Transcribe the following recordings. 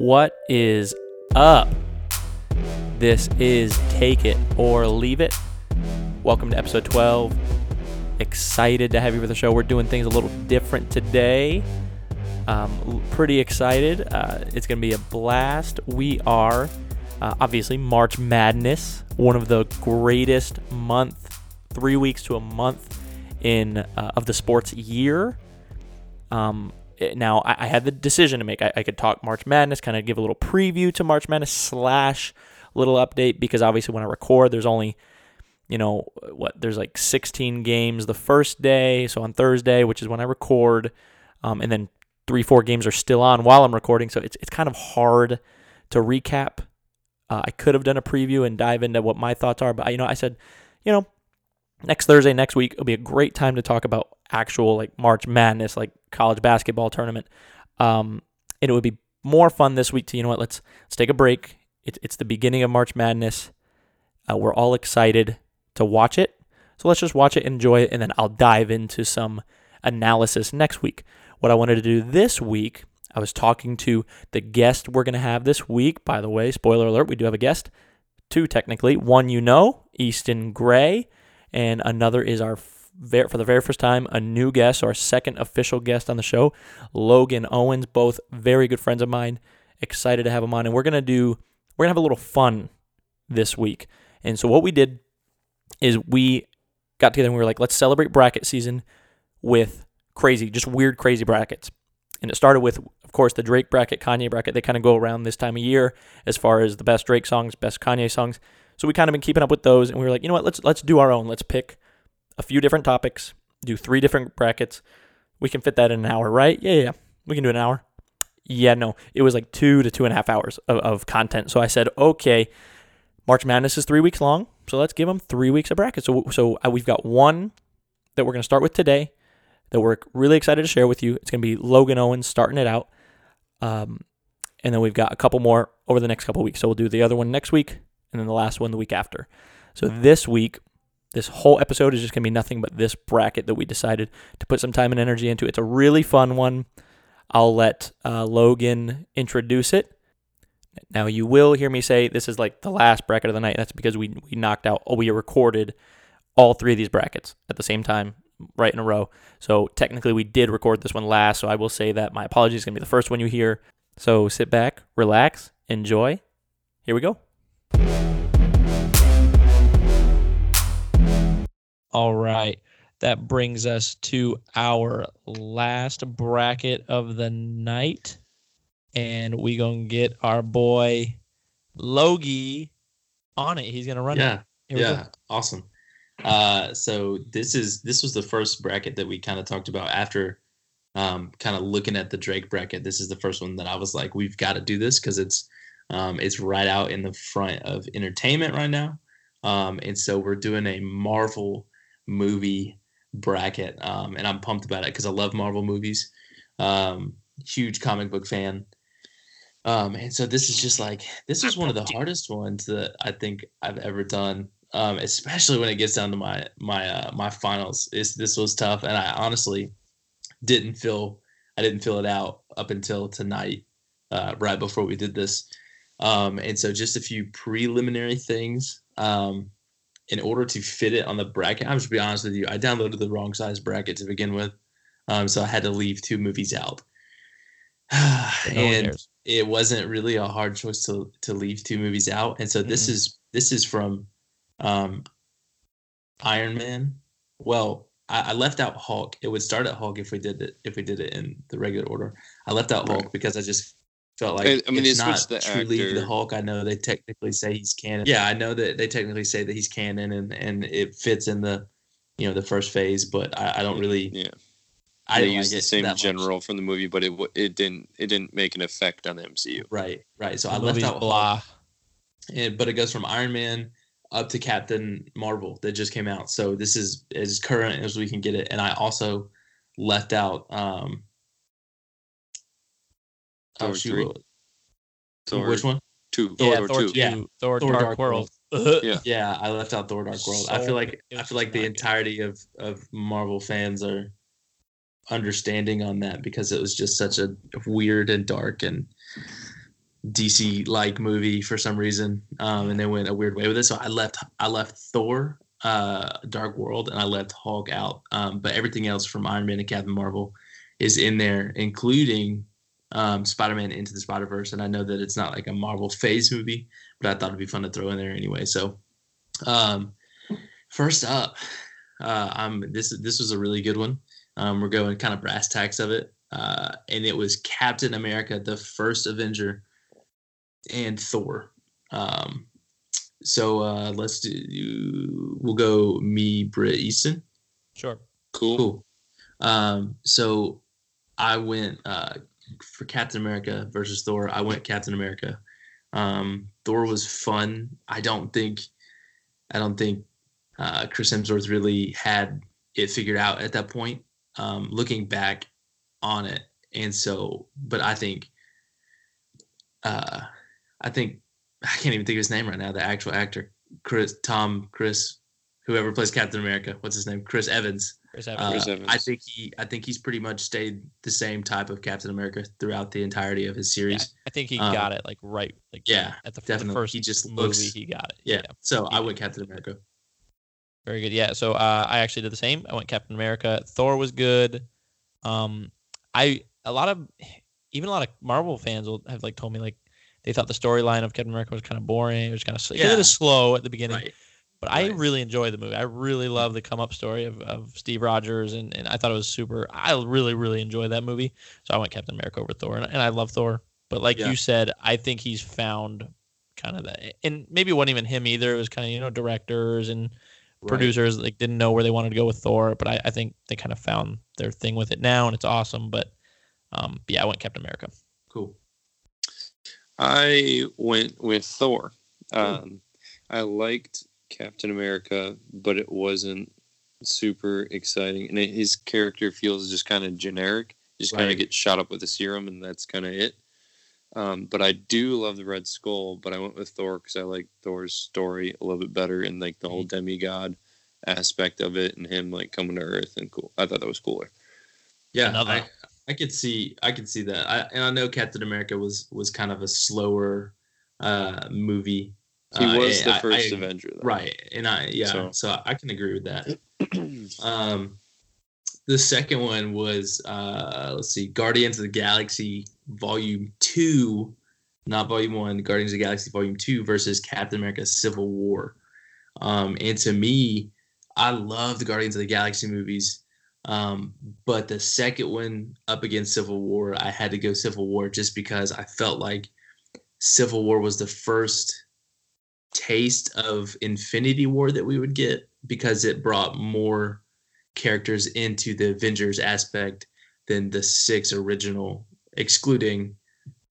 What is up? This is Take It or Leave It. Welcome to episode 12. Excited to have you for the show. We're doing things a little different today. Um, pretty excited. Uh, it's going to be a blast. We are uh, obviously March Madness, one of the greatest month, three weeks to a month in uh, of the sports year. Um, now I, I had the decision to make. I, I could talk March Madness, kind of give a little preview to March Madness slash little update because obviously when I record, there's only you know what there's like 16 games the first day, so on Thursday, which is when I record, um, and then three four games are still on while I'm recording, so it's it's kind of hard to recap. Uh, I could have done a preview and dive into what my thoughts are, but you know I said, you know, next Thursday, next week, it'll be a great time to talk about actual like March Madness, like college basketball tournament. Um, and it would be more fun this week to you know what? Let's let's take a break. It's it's the beginning of March Madness. Uh, we're all excited to watch it, so let's just watch it, enjoy it, and then I'll dive into some analysis next week. What I wanted to do this week, I was talking to the guest we're gonna have this week. By the way, spoiler alert, we do have a guest. Two technically. One you know, Easton Gray and another is our ver- for the very first time a new guest, our second official guest on the show, Logan Owens. Both very good friends of mine. Excited to have him on, and we're gonna do we're gonna have a little fun this week. And so what we did is we got together and we were like, let's celebrate bracket season with crazy, just weird, crazy brackets. And it started with, of course, the Drake bracket, Kanye bracket. They kind of go around this time of year as far as the best Drake songs, best Kanye songs. So we kind of been keeping up with those, and we were like, you know what? Let's let's do our own. Let's pick a few different topics, do three different brackets. We can fit that in an hour, right? Yeah, yeah, yeah. we can do an hour. Yeah, no, it was like two to two and a half hours of, of content. So I said, okay, March Madness is three weeks long, so let's give them three weeks of brackets. So so uh, we've got one that we're going to start with today that we're really excited to share with you. It's going to be Logan Owens starting it out. Um, and then we've got a couple more over the next couple weeks. So we'll do the other one next week and then the last one the week after. So this week, this whole episode is just going to be nothing but this bracket that we decided to put some time and energy into. It's a really fun one. I'll let uh, Logan introduce it. Now you will hear me say this is like the last bracket of the night. That's because we we knocked out. Oh, we recorded all three of these brackets at the same time, right in a row. So technically, we did record this one last. So I will say that my apologies is going to be the first one you hear. So sit back, relax, enjoy. Here we go. All right. That brings us to our last bracket of the night. And we going to get our boy Logie on it. He's going to run it. Yeah, we go. yeah, awesome. Uh, so this is this was the first bracket that we kind of talked about after um, kind of looking at the Drake bracket. This is the first one that I was like, we've got to do this because it's um, it's right out in the front of entertainment right now, um, and so we're doing a Marvel movie bracket, um, and I'm pumped about it because I love Marvel movies. Um, huge comic book fan. Um, and so this is just like this is one of the hardest ones that I think I've ever done. Um, especially when it gets down to my my uh, my finals. It's, this was tough, and I honestly didn't feel I didn't feel it out up until tonight, uh, right before we did this. Um, and so just a few preliminary things. Um, in order to fit it on the bracket, I'm just be honest with you. I downloaded the wrong size bracket to begin with, um, so I had to leave two movies out. And cares. it wasn't really a hard choice to to leave two movies out and so this Mm-mm. is this is from um iron man well I, I left out hulk it would start at hulk if we did it if we did it in the regular order i left out hulk because i just felt like I- I mean, it's they not the truly the hulk i know they technically say he's canon yeah i know that they technically say that he's canon and and it fits in the you know the first phase but i, I don't really Yeah, i they didn't used like the same that much. general from the movie, but it it didn't it didn't make an effect on the MCU. right right so i left out hulk. blah. and but it goes from Iron Man up to Captain Marvel that just came out. So this is as current as we can get it. And I also left out um Thor shoot, three? what- Thor which one? two, Yeah, Thor, Thor two. Yeah. Thor, Thor Dark, Dark World. Yeah. Yeah, I left out Thor Dark World. I feel like I feel like the entirety of of Marvel fans are understanding on that because it was just such a weird and dark and DC like movie for some reason, um, and they went a weird way with it. So I left I left Thor, uh, Dark World, and I left Hulk out. Um, but everything else from Iron Man and Captain Marvel is in there, including um, Spider Man Into the Spider Verse. And I know that it's not like a Marvel phase movie, but I thought it'd be fun to throw in there anyway. So, um, first up, uh, I'm this this was a really good one. Um, we're going kind of brass tacks of it, uh, and it was Captain America, the first Avenger, and Thor. Um, so uh, let's do. We'll go me, Britt, Easton. Sure. Cool. Cool. Um, so I went uh, for Captain America versus Thor. I went Captain America. Um, Thor was fun. I don't think, I don't think uh, Chris Hemsworth really had it figured out at that point. Um, looking back on it, and so, but I think, uh, I think I can't even think of his name right now. The actual actor, Chris Tom Chris, whoever plays Captain America. What's his name? Chris Evans. Chris Uh, Evans. Chris Evans. I think he, I think he's pretty much stayed the same type of Captain America throughout the entirety of his Yeah, series. I think he um, got it like right. Like yeah, at the, the first He just movie, looks- he got it. Yeah. So I Yeah. went Captain America. Very good. Yeah. So uh, I actually did the same. I went Captain America. Thor was good. Um, I a lot of even a lot of Marvel fans will have like told me like they thought the storyline of Captain America was kind of boring. It was kind of yeah. Yeah. it was slow at the beginning, Right. But I really enjoy the movie. I really love the come up story of, of Steve Rogers, and, and I thought it was super. I really really enjoyed that movie. So I went Captain America over Thor, and, and I love Thor. But like Yeah. you said, I think he's found kind of that, and maybe it wasn't even him either. It was kind of you know directors and Right. producers like didn't know where they wanted to go with Thor, but I, I think they kind of found their thing with it now, and it's awesome. But um, but yeah, I went Captain America. Cool. I went with Thor. Um, I liked Captain America, but it wasn't super exciting, and it, his character feels just kind of generic. Just kind of Right. gets shot up with a serum, and that's kind of it. Um, but I do love the Red Skull. But I went with Thor because I like Thor's story a little bit better, and like the whole demigod aspect of it, and him like coming to Earth and cool. I thought that was cooler. Yeah, Another- I, I could see I could see that. I and I know Captain America was was kind of a slower uh movie. He Uh, was the I- first I- Avenger, though. Right. And I yeah, So- so, I can agree with that. Um the second one was uh let's see, Guardians of the Galaxy Volume 2, not Volume 1, Guardians of the Galaxy Volume 2 versus Captain America Civil War. Um and to me, I love the Guardians of the Galaxy movies. Um, but the second one up against Civil War, I had to go Civil War just because I felt like Civil War was the first taste of Infinity War that we would get because it brought more characters into the Avengers aspect than the six original, excluding,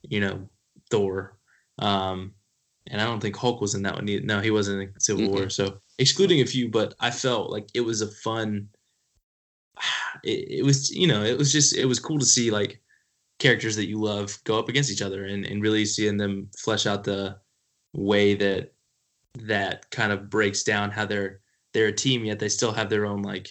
you know, Thor. Um, and I don't think Hulk was in that one. Either. No, he wasn't in Civil War. So excluding a few, but I felt like it was a fun. It, it was, you know, it was just, it was cool to see like characters that you love go up against each other and, and really seeing them flesh out the way that that kind of breaks down how they're they're a team yet they still have their own like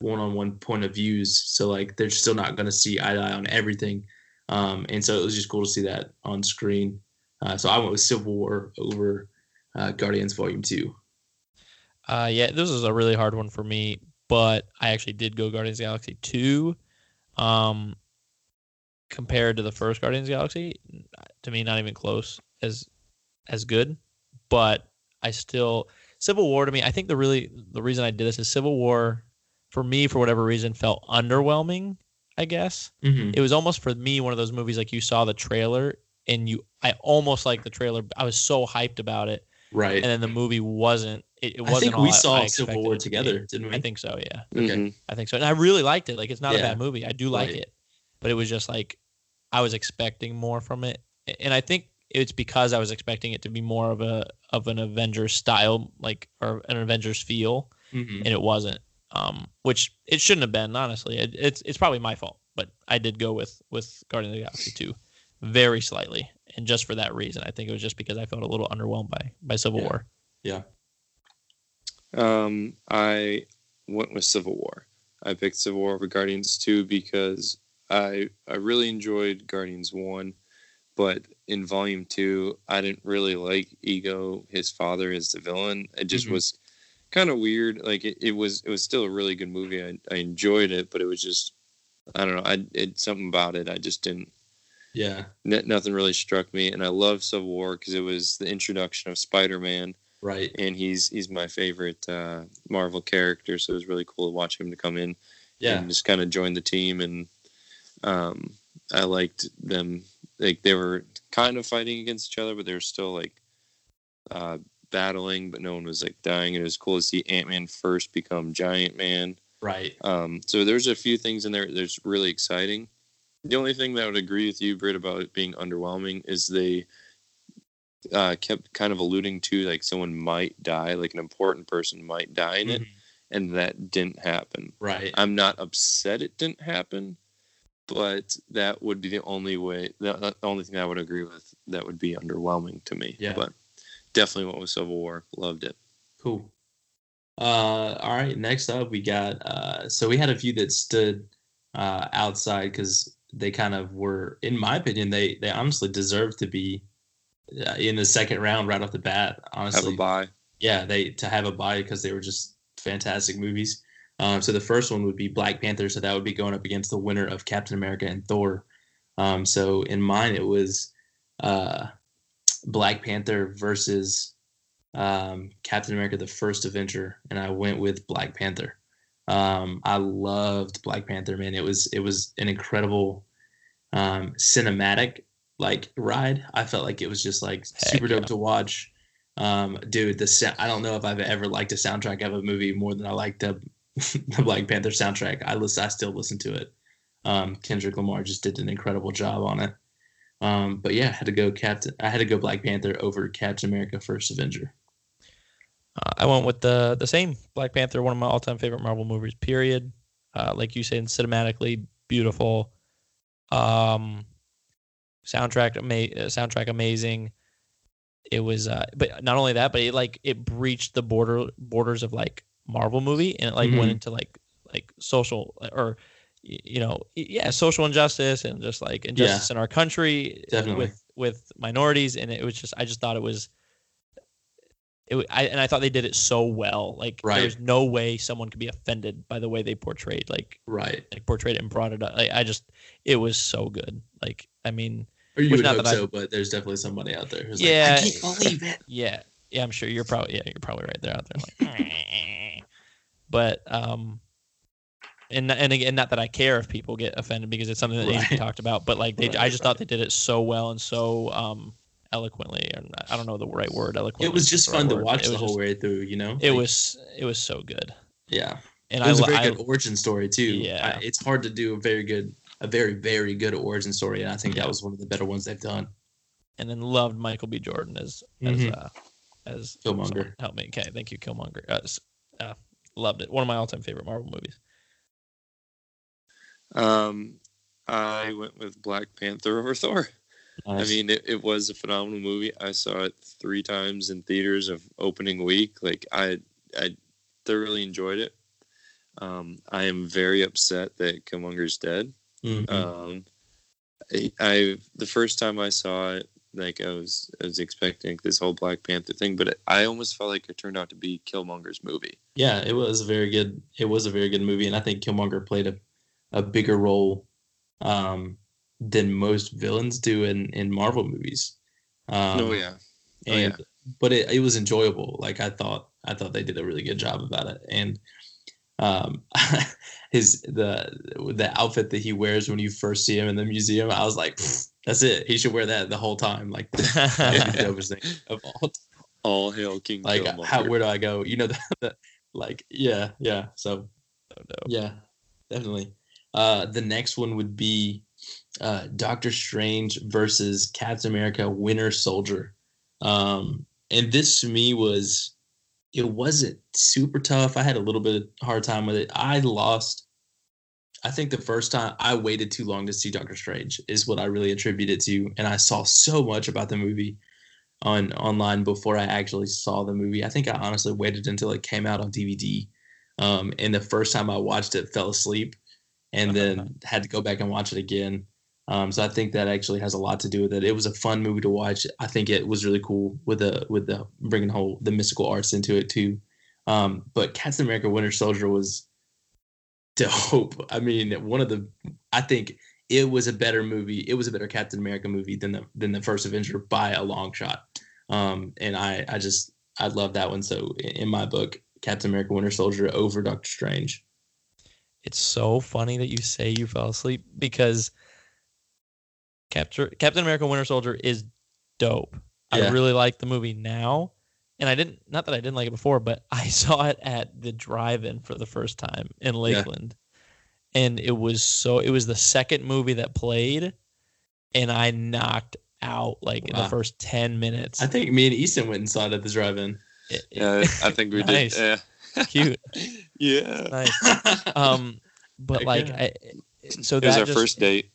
one-on-one point of views so like they're still not going to see eye to eye on everything um, and so it was just cool to see that on screen uh, so i went with civil war over uh, guardians volume 2 Uh, yeah, this is a really hard one for me, but I actually did go Guardians Galaxy two. Um, compared to the first Guardians Galaxy, to me, not even close as as good. But I still Civil War to me. I think the really the reason I did this is Civil War, for me, for whatever reason, felt underwhelming. I guess mm-hmm. it was almost for me one of those movies like you saw the trailer and you I almost like the trailer. I was so hyped about it, right and then the movie wasn't. It, it wasn't. I think all we saw I civil war it to together didn't we I think so. Yeah, Okay. Mhm. I think so, and I really liked it. Like it's not a bad movie. I do like Right. it, but it was just like I was expecting more from it, and I think it's because I was expecting it to be more of a of an Avengers style, like or an Avengers feel, Mhm. and it wasn't. Um, which it shouldn't have been. Honestly, it, it's it's probably my fault, but I did go with with Guardians of the Galaxy two, very slightly, and just for that reason, I think it was just because I felt a little underwhelmed by by Civil Yeah. War. Yeah. Um, I went with Civil War. I picked Civil War over Guardians 2 because I I really enjoyed Guardians 1, but in volume two, I didn't really like Ego, his father, as the villain. It just Mhm. was kind of weird. Like it, it was, it was still a really good movie. I, I enjoyed it, but it was just, I don't know. I it something about it. I just didn't. Yeah. n- Nothing really struck me, and I love Civil War because it was the introduction of Spider Man, Right. and he's he's my favorite uh, Marvel character. So it was really cool to watch him to come in Yeah. and just kind of join the team and um i liked them like they were kind of fighting against each other but they were still like uh battling but no one was like dying and it was cool to see ant-man first become giant man Right. um so there's a few things in there that's really exciting the only thing that I would agree with you Britt about it being underwhelming is they uh kept kind of alluding to like someone might die like an important person might die in it Mhm. and that didn't happen Right. I'm not upset it didn't happen, but that would be the only way. The, the only thing I would agree with that would be underwhelming to me. Yeah. But definitely went with Civil War. Loved it. Cool. Uh, all right. Next up, we got. Uh, so we had a few that stood uh, outside because they kind of were, in my opinion, they they honestly deserve to be uh, in the second round right off the bat. Honestly, Have a bye. yeah, they to have a bye because they were just fantastic movies. Um, so the first one would be Black Panther, so that would be going up against the winner of Captain America and Thor. Um, so in mine, it was uh, Black Panther versus um, Captain America: The First Avenger, and I went with Black Panther. Um, I loved Black Panther, man. It was it was an incredible um, cinematic like ride. I felt like it was just like Heck super dope yeah. to watch. Um, dude, the sa- I don't know if I've ever liked a soundtrack of a movie more than I liked the the Black Panther soundtrack. I listen, I still listen to it. Um, Kendrick Lamar just did an incredible job on it. Um, but yeah, I had to go Captain. I had to go Black Panther over Captain America: First Avenger. Uh, I went with the the same Black Panther, one of my all time favorite Marvel movies. Period. Uh, like you said, cinematically beautiful. Um, soundtrack ama- uh, soundtrack amazing. It was, uh, but not only that, but it like it breached the border borders of like Marvel movie, and it like Mhm. went into like like social or you know yeah social injustice and just like injustice in our country Definitely. with with minorities, and it was just I just thought it was it, I, and I thought they did it so well. Like Right. there's no way someone could be offended by the way they portrayed like Right. like portrayed it and brought it up. Like, I just it was so good. Like I mean, Or you would not hope that I- so, but there's definitely somebody out there who's Yeah. like, I can't believe it. yeah, yeah, I'm sure you're probably yeah you're probably right there out there. Like, but um, and and again, not that I care if people get offended because it's something that to be talked about. But like they, Right, I just right. thought they did it so well and so um eloquently, and I don't know the right word. Eloquently. It was just right fun to word. watch the whole just- way through. You know, It Like, was it was so good, yeah. and It was I, a very I good origin story too. Yeah. I- it's hard to do a very good, a very very good origin story, and I think Yeah. that was one of the better ones they've done. and then loved Michael B. Jordan as as Mhm. uh, as Killmonger. Help me, okay, thank you, Killmonger. Uh, uh, loved it. One of my all-time favorite Marvel movies. Um, I went with Black Panther over Thor. I mean, it, it was a phenomenal movie. I saw it three times in theaters of opening week. Like I, I thoroughly enjoyed it. Um, I am very upset that Killmonger's dead. Mhm. Um, I, I the first time I saw it, like I was I was expecting this whole Black Panther thing, but it, I almost felt like it turned out to be Killmonger's movie. yeah, it was a very good. It was a very good movie, and I think Killmonger played a, a bigger role um, than most villains do in in Marvel movies. Um, oh yeah, Oh, and but it, it was enjoyable like i thought i thought they did a really good job about it and um his the the outfit that he wears when you first see him in the museum i was like that's it he should wear that the whole time like the dopest thing of all time. all hail King like Killmonger. how where do i go you know the, the like yeah yeah so So dope. yeah, definitely. Uh, the next one would be uh, Doctor Strange versus Captain America: Winter Soldier. Um, and this to me was, it wasn't super tough. I had a little bit of hard time with it. I lost. I think the first time I waited too long to see Doctor Strange is what I really attribute it to, and I saw so much about the movie on online before I actually saw the movie. I think I honestly waited until it came out on DVD. Um, and the first time I watched it, fell asleep, and then had to go back and watch it again. Um, so I think that actually has a lot to do with it. It was a fun movie to watch. I think it was really cool with the with the bringing whole the mystical arts into it too. Um, but Captain America: Winter Soldier was dope. I mean, one of the I think it was a better movie. It was a better Captain America movie than the than the first Avenger by a long shot. Um, and I I just I love that one. So in my book, Captain America: Winter Soldier over Doctor Strange. It's so funny that you say you fell asleep because Capture, Captain America: Winter Soldier is dope. I really like the movie now, and I didn't. Not that I didn't like it before, but I saw it at the drive-in for the first time in Lakeland, and it was so. It was the second movie that played, and I knocked out like in the first ten minutes. I think me and Easton went and saw it at the drive-in. It- it- Yeah, I think we Nice. did. Yeah. cute, yeah. nice. Um, but Heck like. I, so it was our just- first date.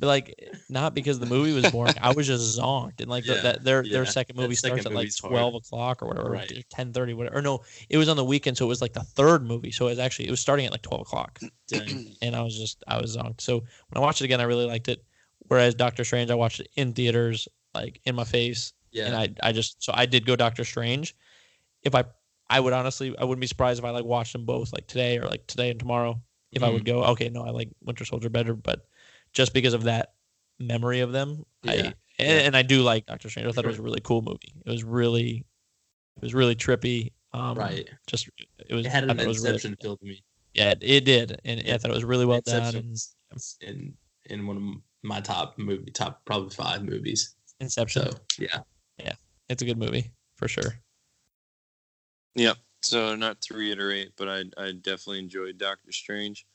But like not because the movie was boring. I was just zonked, and like the- that their yeah. their second That movie second starts at like movie's hard. twelve o'clock or whatever, Right. ten thirty, whatever. Or no, it was on the weekend, so it was like the third movie. So it was actually it was starting at like twelve o'clock, and I was just I was zonked. So when I watched it again, I really liked it. Whereas Doctor Strange, I watched it in theaters, like in my face, Yeah. and I I just so I did go Doctor Strange. If I I would honestly I wouldn't be surprised if I like watched them both like today or like today and tomorrow. If I would Mm-hmm. go, okay, no, I like Winter Soldier better, but just because of that memory of them, I and, Yeah. and I do like Doctor Strange. I thought it was a really cool movie. It was really it was really trippy. Um, right. Just it was. It had an it was really- Inception feel to me. yeah, it, it did, and Yeah. I thought it was really well done. Inception And in in one of my top movie, top probably five movies. Inception, So yeah. yeah, it's a good movie for sure. Yep. So not to reiterate, but I I definitely enjoyed Doctor Strange,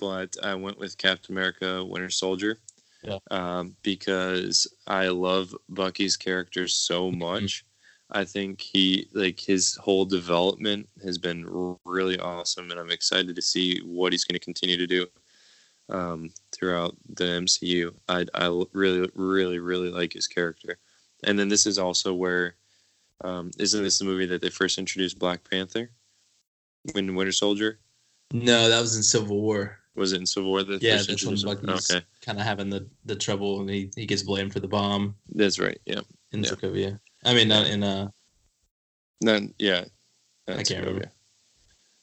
but I went with Captain America: Winter Soldier. Yeah. Um, because I love Bucky's character so much. I think he like his whole development has been really awesome, and I'm excited to see what he's going to continue to do um, throughout the MCU. I really really really like his character, and then this is also where um, isn't this the movie that they first introduced Black Panther? When Winter Soldier no, that was in Civil War. Was it in Civil War? That Yeah, that's when? Bucky's Okay, kind of having the the trouble, and he, he gets blamed for the bomb that's right. Yeah, in Yeah. Sokovia. I mean, not in uh. then yeah, that's can't remember.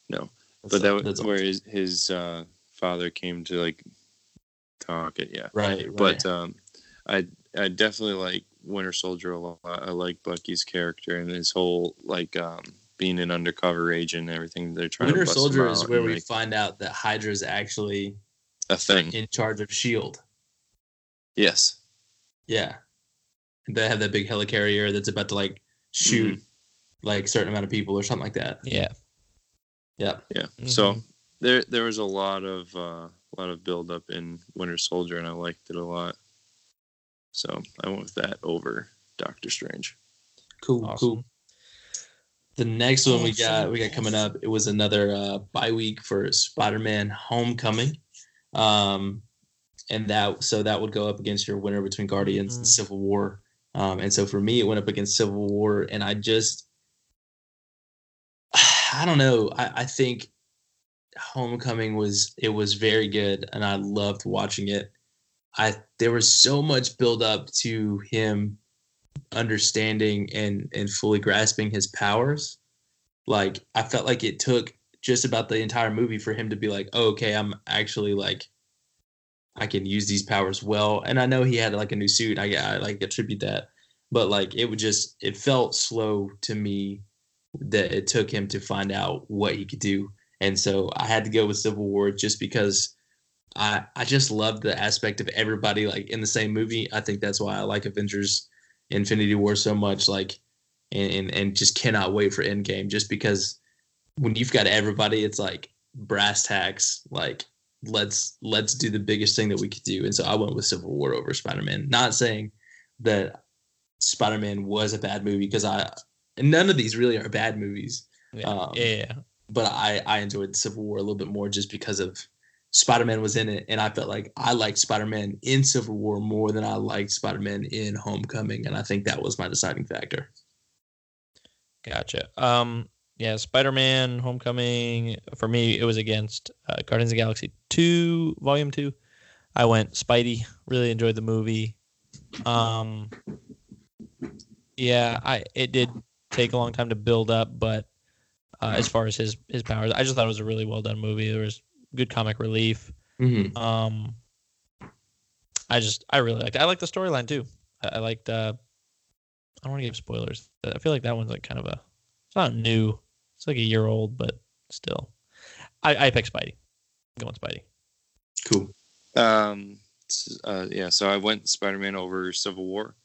No, that's- but that was that's- where his his uh, father came to like talk it. Yeah, right, right. but um, I I definitely like Winter Soldier a lot. I like Bucky's character and his whole like um, being an undercover agent and everything. They're trying Winter to bust him Soldier is where we make find out that Hydra is actually a thing. in charge of Shield. Yes. Yeah, they have that big helicarrier that's about to like shoot Mm-hmm. like a certain amount of people or something like that. Yeah. Yeah, Yeah. So Mhm. there there was a lot of uh, a lot of build up in Winter Soldier, and I liked it a lot. So I went with that over Doctor Strange. cool, Awesome. cool. The next one we got we got coming up. It was another uh, bye week for Spider-Man: Homecoming, um, and that so that would go up against your winner between Guardians Mhm. and Civil War. Um, and so for me, it went up against Civil War, and I just I don't know. I, I think Homecoming was it was very good, and I loved watching it. I there was so much build up to him understanding and and fully grasping his powers. Like I felt like it took just about the entire movie for him to be like, oh, okay, I'm actually like I can use these powers well. And I know he had like a new suit. I, I like attribute that, but like it would just it felt slow to me that it took him to find out what he could do. And so I had to go with Civil War just because I I just love the aspect of everybody like in the same movie. I think that's why I like Avengers Infinity War so much. Like and and, and just cannot wait for Endgame just because when you've got everybody, it's like brass tacks. Like let's let's do the biggest thing that we could do. And so I went with Civil War over Spider Man. Not saying that Spider Man was a bad movie because I none of these really are bad movies Yeah. um, yeah. but I I enjoyed Civil War a little bit more just because of Spider Man was in it, and I felt like I liked Spider Man in Civil War more than I liked Spider Man in Homecoming, and I think that was my deciding factor. Gotcha. Um, yeah, Spider Man Homecoming, for me, it was against uh, Guardians of Galaxy 2, Volume 2. I went Spidey. Really enjoyed the movie. Um, yeah, I it did take a long time to build up, but uh, as far as his his powers, I just thought it was a really well done movie. There was good comic relief. Mm-hmm. Um, I just I really liked. It. I like the storyline too. I, I liked. Uh, I don't want to give spoilers. but I feel like that one's like kind of a. It's not new. It's like a year old, but still. I I picked Spidey. I'm going Spidey. Cool. Um, uh, yeah, so I went Spider-Man over Civil War.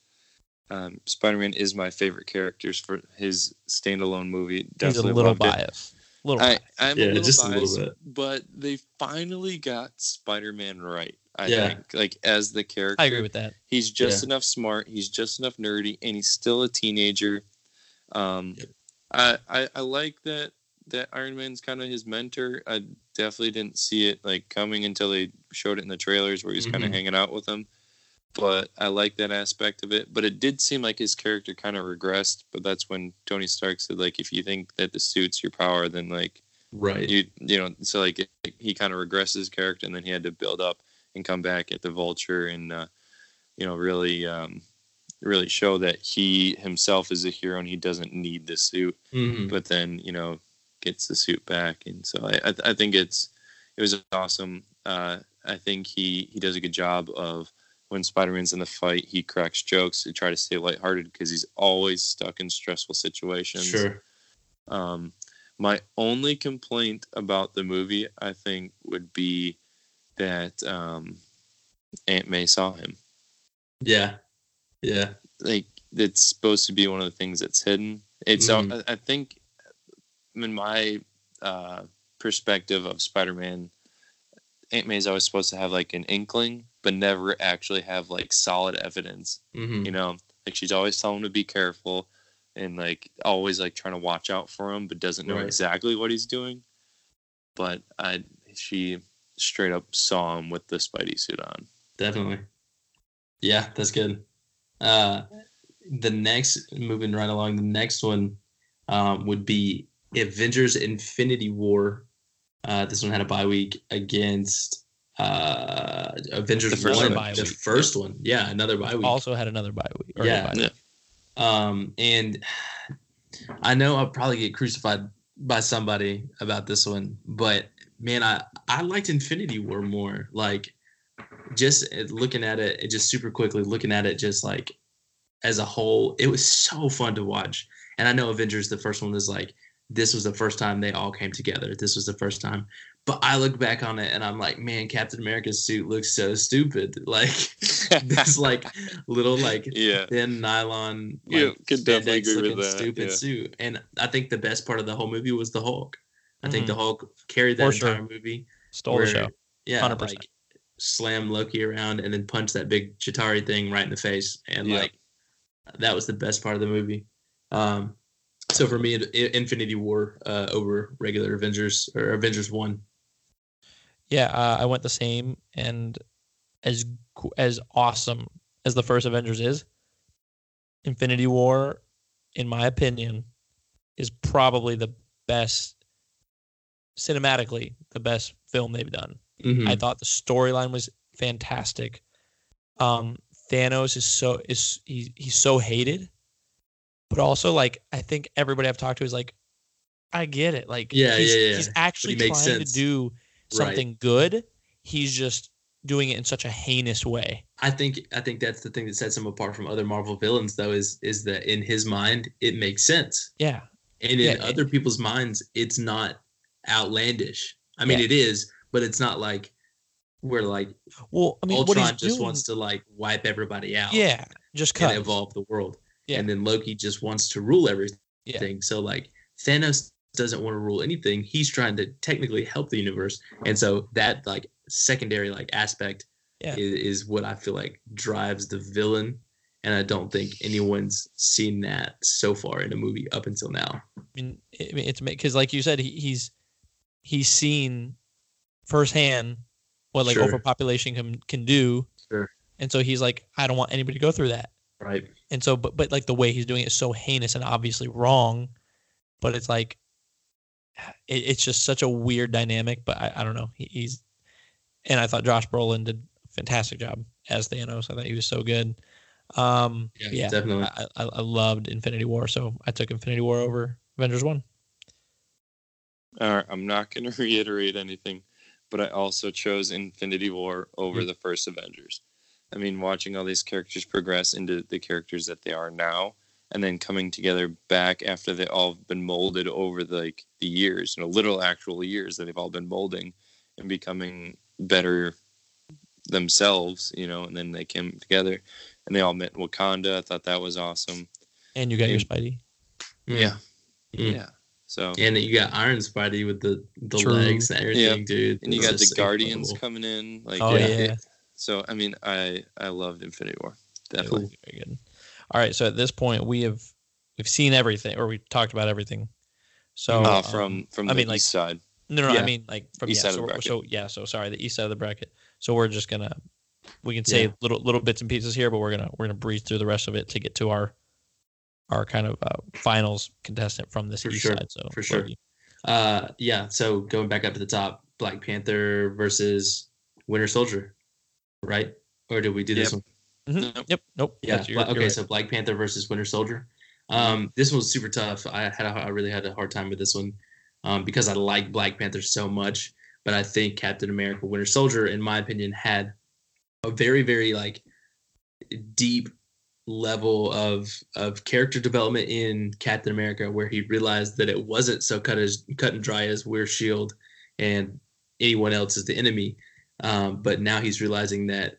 Um, Spider-Man is my favorite characters for his standalone movie. He's a little biased. Little I, I'm Yeah, a little just a biased, little bit. but they finally got Spider-Man right. I Yeah. think, like as the character, I agree with that. He's just enough smart. He's just enough nerdy, and he's still a teenager. Um, Yep. I, I I like that that Iron Man's kind of his mentor. I definitely didn't see it like coming until they showed it in the trailers where he's kind of hanging out with him. But I like that aspect of it. But it did seem like his character kind of regressed. But that's when Tony Stark said, like, if you think that the suit's your power, then like Right. you you know so like it, he kind of regressed his character and then he had to build up and come back at the vulture and uh, you know really um, really show that he himself is a hero and he doesn't need the suit Mhm. but then you know gets the suit back and so i i, I think it's it was awesome uh, i think he he does a good job of when spider-man's in the fight he cracks jokes to try to stay lighthearted because he's always stuck in stressful situations Sure. um, my only complaint about the movie, I think, would be that um, Aunt May saw him. Yeah. Yeah. Like it's supposed to be one of the things that's hidden. It's uh, Mhm. I, I think, in my uh, perspective of Spider-Man, Aunt May is always supposed to have like an inkling, but never actually have like solid evidence. hmm you know like she's always telling him to be careful and like always like trying to watch out for him but doesn't know Right. exactly what he's doing but i she straight up saw him with the spidey suit on Definitely. Yeah, that's good. Uh, the next, moving right along, the next one um, would be Avengers Infinity War. Uh, this one had a bye week against uh, Avengers The first one, bye the week, first one. Yeah, another bye week. Also had another bye week. or Yeah. bye week. Um, and I know I'll probably get crucified by somebody about this one, but man, I I liked Infinity War more. Like, just looking at it, just super quickly looking at it, just like as a whole, it was so fun to watch. And I know Avengers, the first one was like this was the first time they all came together. This was the first time. But I look back on it and I'm like, man, Captain America's suit looks so stupid. Like this like little like yeah thin nylon Yeah, could definitely spandex agree with that, stupid yeah. suit. And I think the best part of the whole movie was the Hulk. I think Mhm. the Hulk carried that For sure. entire movie. Stole the show. Yeah, 100%. like slam Loki around and then punch that big Chitauri thing right in the face. And Yeah. like that was the best part of the movie. Um so for me, Infinity War uh, over regular Avengers or Avengers One. Yeah, uh, I went the same, and as as awesome as the first Avengers is, Infinity War, in my opinion, is probably the best cinematically the best film they've done. Mhm. I thought the storyline was fantastic. Um, Thanos is so is he, he's so hated, but also like I think everybody I've talked to is like, I get it. Like Yeah, he's, yeah, yeah. he's actually makes trying sense. to do Right. something good. He's just doing it in such a heinous way. I think I think that's the thing that sets him apart from other Marvel villains, though, is is that in his mind it makes sense, Yeah, and in Yeah, other people's minds it's not outlandish. I mean, Yeah. it is, but it's not like we're like well, I mean, Ultron just doing, wants to like wipe everybody out, yeah, just cut. evolve the world, Yeah. and then Loki just wants to rule everything. Yeah. So like Thanos doesn't want to rule anything. He's trying to technically help the universe, and so that like secondary like aspect Yeah. is, is what I feel like drives the villain. And I don't think anyone's seen that so far in a movie up until now. I mean, I mean it's because, like you said, he, he's he's seen firsthand what like Sure. overpopulation can can do, Sure. and so he's like, I don't want anybody to go through that. Right. And so, but but like the way he's doing it is so heinous and obviously wrong, but it's like it, it's just such a weird dynamic. But I, I don't know. He, he's and I thought Josh Brolin did a fantastic job as Thanos. I thought he was so good. Um, Yeah, yeah, definitely. I, I, I loved Infinity War, so I took Infinity War over Avengers One. All right, I'm not going to reiterate anything, but I also chose Infinity War over the first Avengers. I mean, watching all these characters progress into the characters that they are now, and then coming together back after they all have been molded over the, like the years, you know, literal actual years that they've all been molding and becoming better themselves, you know, and then they came together and they all met Wakanda. I thought that was awesome. And you got your Yeah. Spidey. Yeah. Mm. Yeah. So And you got Iron Spidey with the the True. legs and everything, dude. and you got the Guardians incredible. coming in. Like Oh yeah. yeah, So I mean, I I loved Infinity War. Definitely. was very good. All right, so at this point we have we've seen everything, or we talked about everything. So uh, um, from from I the mean, like- east side. no, no, no, yeah. I mean like from East yeah, side of the bracket. so yeah, so sorry, the east side of the bracket. So we're just gonna we can say Yeah. little little bits and pieces here, but we're gonna we're gonna breeze through the rest of it to get to our our kind of uh, finals contestant from this For east sure, side. So for sure. Loki. Uh, yeah. So going back up to the top, Black Panther versus Winter Soldier, right? Or did we do this Yep. one? Mhm. Nope. Yep. Nope. Yeah. you're- okay. you're right. So Black Panther versus Winter Soldier. Um, this one was super tough. I had a, I really had a hard time with this one, um, because I like Black Panther so much. But I think Captain America: Winter Soldier, in my opinion, had a very very like deep level of of character development in Captain America, where he realized that it wasn't so cut as cut and dry as we're Shield and anyone else is the enemy. Um, but now he's realizing that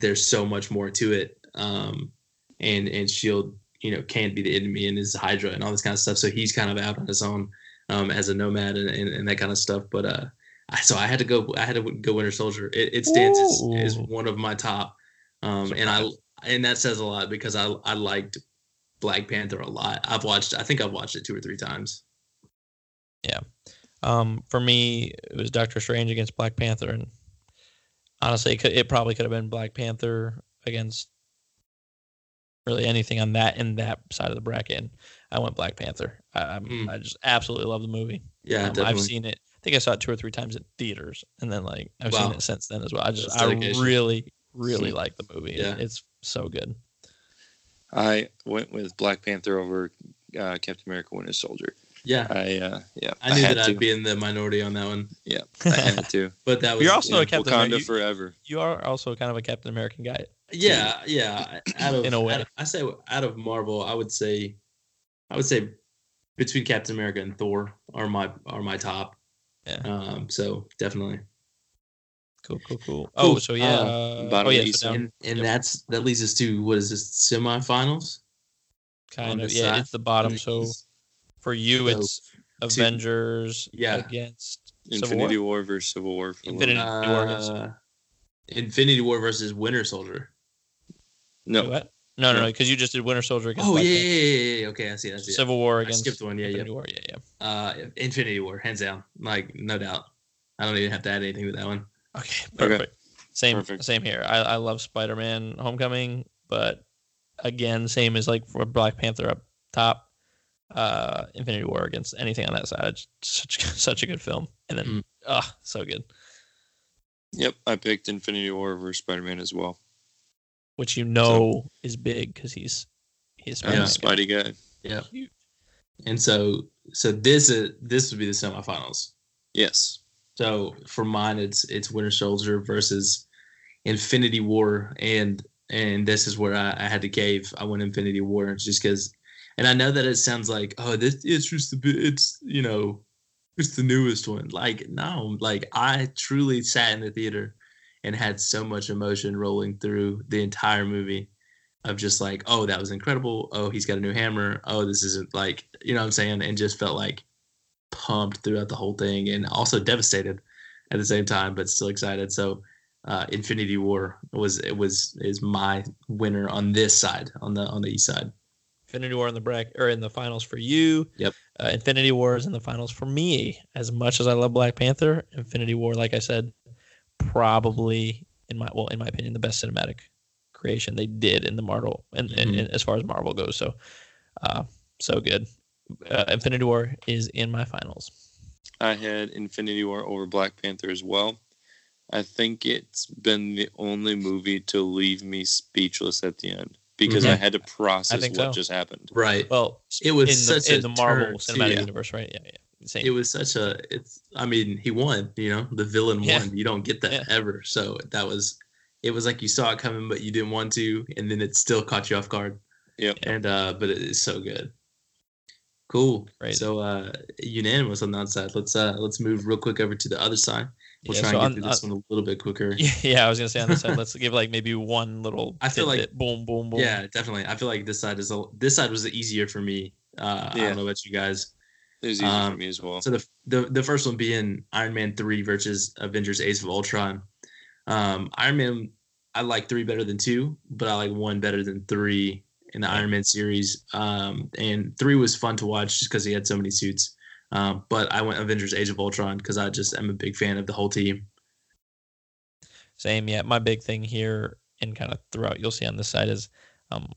there's so much more to it, um, and and Shield, you know, can't be the enemy and is Hydra and all this kind of stuff. So he's kind of out on his own um, as a nomad and, and, and that kind of stuff. But uh, I, so I had to go. I had to go Winter Soldier. It, it stands as, as one of my top, um, and I and that says a lot because I I liked Black Panther a lot. I've watched. I think I've watched it two or three times. Yeah. Um, for me, it was Doctor Strange against Black Panther, and honestly, it, could, it probably could have been Black Panther against really anything on that in that side of the bracket. And I went Black Panther. I, Mm. I just absolutely love the movie. Yeah, Um. I've seen it. I think I saw it two or three times in theaters, and then like I've Wow. seen it since then as well. I just I really really like the movie. Yeah. it's so good. I went with Black Panther over uh, Captain America: Winter Soldier. Yeah, I uh, yeah, I knew had that to. I'd be in the minority on that one. Yeah, I had to. But that was You're also Yeah, a Captain Wakanda America. Forever. you are also kind of a Captain American guy. yeah, yeah. Out of In a way. out of- I say out of Marvel, I would say, I would say between Captain America and Thor are my are my top. Yeah. Um. So definitely. Cool, cool, cool. Oh, Cool. so yeah. Uh, Uh, bottom oh yeah, so And and Yep. that's that leads us to what is this semifinals? kind of yeah. side. It's the bottom. So for you, So, it's Avengers yeah. against Civil Infinity War. War versus Civil War. For Infinity- Infinity. War against- Uh, Infinity War versus Winter Soldier. No, What? No, no, No. no, because you just did Winter Soldier against Oh Black yeah, yeah, yeah, yeah. Okay, I see. I see. Civil War I skipped one. Yeah, yeah. Infinity War. Yeah, yeah. Uh, Infinity War, hands down. Like no doubt. I don't even have to add anything to that one. Okay, Okay. perfect. Same, Perfect. same here. I, I love Spider-Man: Homecoming, but again, same as like for Black Panther up top. Uh, Infinity War against anything on that side. It's such such a good film, and then Mm. ah, so good. Yep, I picked Infinity War versus Spider Man as well. Which you know is big because he's he's I'm Yeah. a Spidey guy. Yeah. Huge. And so, so this is this would be the semifinals. Yes. So for mine, it's it's Winter Soldier versus Infinity War, and and this is where I, I had to cave. I went Infinity War just because, and I know that it sounds like oh this it's just bit it's you know it's the newest one. Like no, like I truly sat in the theater and had so much emotion rolling through the entire movie of just like oh that was incredible. Oh he's got a new hammer. Oh this isn't like you know what I'm saying, and just felt like pumped throughout the whole thing and also devastated at the same time, but still excited. So uh, Infinity War was it was is my winner on this side on the on the east side. Infinity War in the bracket or in the finals for you. Yep. Uh, Infinity War is in the finals for me. As much as I love Black Panther, Infinity War, like I said, probably in my well, in my opinion, the best cinematic creation they did in the Marvel and, and, Mhm. and as far as Marvel goes. So, uh, so good. Uh, Infinity War is in my finals. I had Infinity War over Black Panther as well. I think it's been the only movie to leave me speechless at the end because I Mhm. had to process what so. just happened. Right. Well, It was in such the, a in the Marvel turn, Cinematic yeah. Universe, right? Yeah, yeah. Same. it was such a it's i mean he won you know the villain Yeah. won you don't get that Yeah. ever so that was it was like you saw it coming but you didn't want to and then it still caught you off guard Yep. and uh but it is so good cool Right. so uh unanimous on that side let's uh let's move real quick over to the other side we'll Yeah, try so and get on- through this on- one a little bit quicker yeah, I was gonna say on this side, let's give like maybe one little. I feel like- boom, boom, boom. yeah definitely i feel like this side is a this side was easier for me uh i Yeah. don't know about you guys It was easy Um, for me as well. So the, the the first one being Iron Man three versus Avengers Age of Ultron. Um, Iron Man, I like three better than two, but I like one better than three in the Iron Man series. Um, and three was fun to watch just because he had so many suits. Um, but I went Avengers Age of Ultron because I just am a big fan of the whole team. Same, yeah. My big thing here and kind of throughout, you'll see on this side is, um,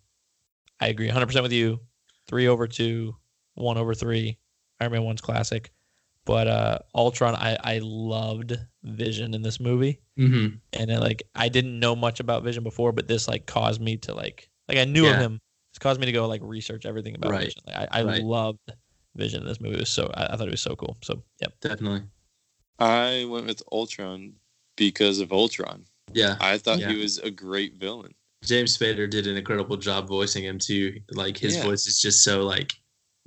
I agree 100 percent with you. Three over two, one over three. Iron Man one's classic, but uh, Ultron, I I loved Vision in this movie, Mm-hmm. and then, like I didn't know much about Vision before, but this like caused me to like like I knew of him. It's caused me to go like research everything about Right. Vision. Like, I I Right. loved Vision in this movie. It was so I, I thought it was so cool. So yeah, Definitely. I went with Ultron because of Ultron. Yeah. I thought Yeah. he was a great villain. James Spader did an incredible job voicing him too. Like his Yeah. voice is just so like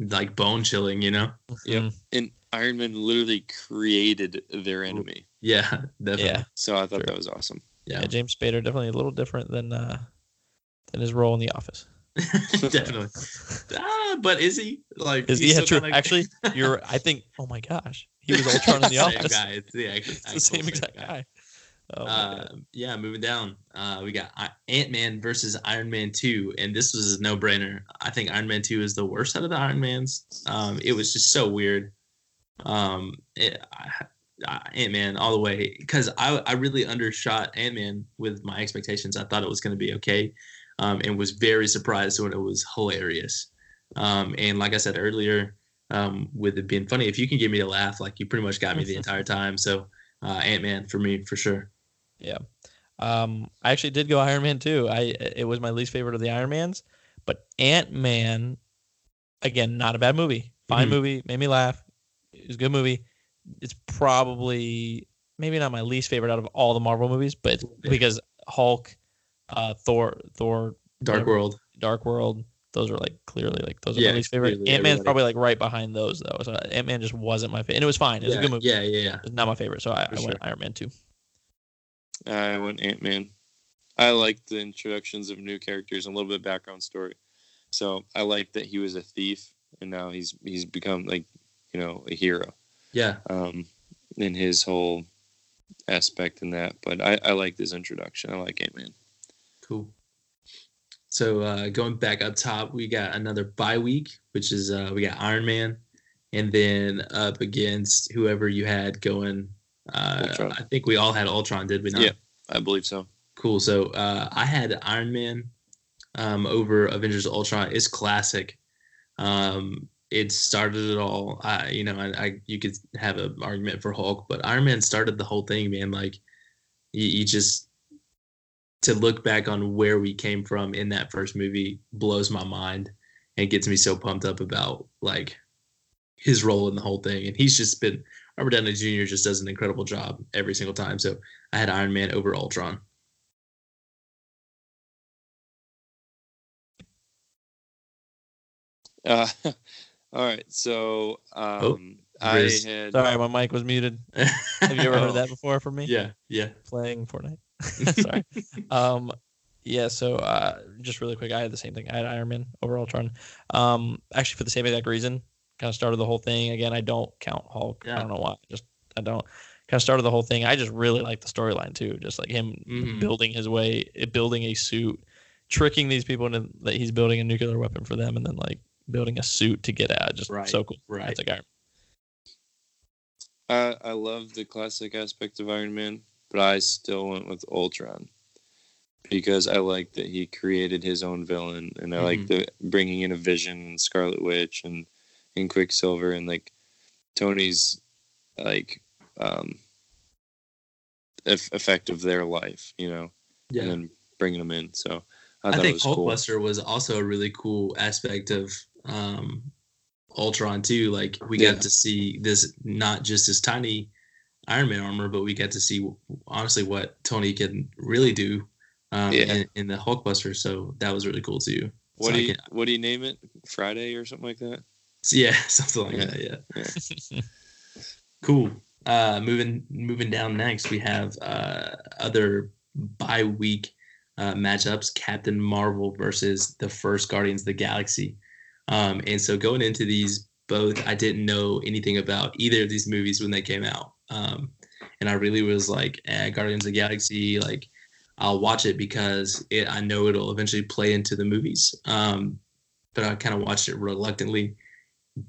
like bone chilling, you know? Yep. Mhm. And Iron Man literally created their enemy. Yeah, definitely. Yeah. So I thought True. that was awesome. Yeah. yeah. James Spader definitely a little different than uh than his role in The Office. definitely. Ah, but is he like? Is he yeah, true. Actually, you're. I think. Oh my gosh, he was Ultron in The Same Office. guy. It's the, act- It's the same exact guy. Oh Uh, yeah, moving down. Uh, we got Ant Man versus Iron Man two, and this was a no brainer. I think Iron Man two is the worst out of the Iron Mans. Um, it was just so weird. Um, it, Ant Man all the way because I I really undershot Ant Man with my expectations. I thought it was going to be okay, um, and was very surprised when it was hilarious. Um, and like I said earlier, um, with it being funny, if you can get me to laugh, like you pretty much got me the entire time. So uh, Ant Man for me for sure. Yeah, um, I actually did go Iron Man too. I it was my least favorite of the Iron Mans, but Ant Man, again, not a bad movie. Fine Mhm. movie, made me laugh. It was a good movie. It's probably maybe not my least favorite out of all the Marvel movies, but because Hulk, uh, Thor, Thor, Dark Whatever. World. Dark World, those are like clearly like those are Yeah, my least favorite. Ant Man's everybody. probably like right behind those though. So Ant Man just wasn't my favorite, and it was fine. It was yeah, a good movie. yeah, yeah, yeah. It's not my favorite, so I, For I went sure. Iron Man two. I went Ant Man. I liked the introductions of new characters and a little bit of background story. So I liked that he was a thief and now he's he's become like you know a hero Yeah, um, in his whole aspect in that. But I, I like this introduction. I like Ant Man. Cool. So uh, going back up top, we got another bye week, which is uh, we got Iron Man, and then up against whoever you had going. Uh, I think we all had Ultron, did we not? Yeah. I believe so. Cool. So uh, I had Iron Man um, over Avengers Ultron. It's classic. Um, it started it all. I, you know, I, I you could have an argument for Hulk, but Iron Man started the whole thing, man. Like, you, you just to look back on where we came from in that first movie blows my mind and gets me so pumped up about like his role in the whole thing. And he's just been Robert Downey Jr. just does an incredible job every single time. So I had Iron Man over Ultron. Uh, all right. So um, I had Sorry, my mic was muted. Have you ever Oh, heard that before from me? Yeah, yeah. Playing Fortnite. Sorry. um, yeah. So uh, just really quick, I had the same thing. I had Iron Man over Ultron. Um, actually for the same exact reason. Kind of started the whole thing. Again, I don't count Hulk. I don't know why. Just I don't. Kind of started the whole thing. I just really like the storyline too. Just like him Mhm. building his way, eh, building a suit, tricking these people into that he's building a nuclear weapon for them, and then like building a suit to get out. Just Right, so cool. right. That's like Iron. I, I love the classic aspect of Iron Man, but I still went with Ultron because I like that he created his own villain, and I like Mhm. the bringing in a Vision and Scarlet Witch and and Quicksilver, and like Tony's like um eff- effect of their life, you know, Yeah. and then bringing them in. So I, I, think was cool. Hulkbuster was also a really cool aspect of um, Ultron too. Like we Yeah. got to see this not just this tiny Iron Man armor, but we got to see honestly what Tony can really do um, Yeah. in, in the Hulkbuster. So that was really cool too. What So do you can- What do you name it? Friday or something like that? yeah, something like Yeah. that. Yeah. Cool. Uh, moving moving down next, we have uh, other bye week uh, matchups: Captain Marvel versus the first Guardians of the Galaxy. Um, and so going into these both, I didn't know anything about either of these movies when they came out. Um, and I really was like, eh, Guardians of the Galaxy, like I'll watch it because it, I know it'll eventually play into the movies. Um, but I kind of watched it reluctantly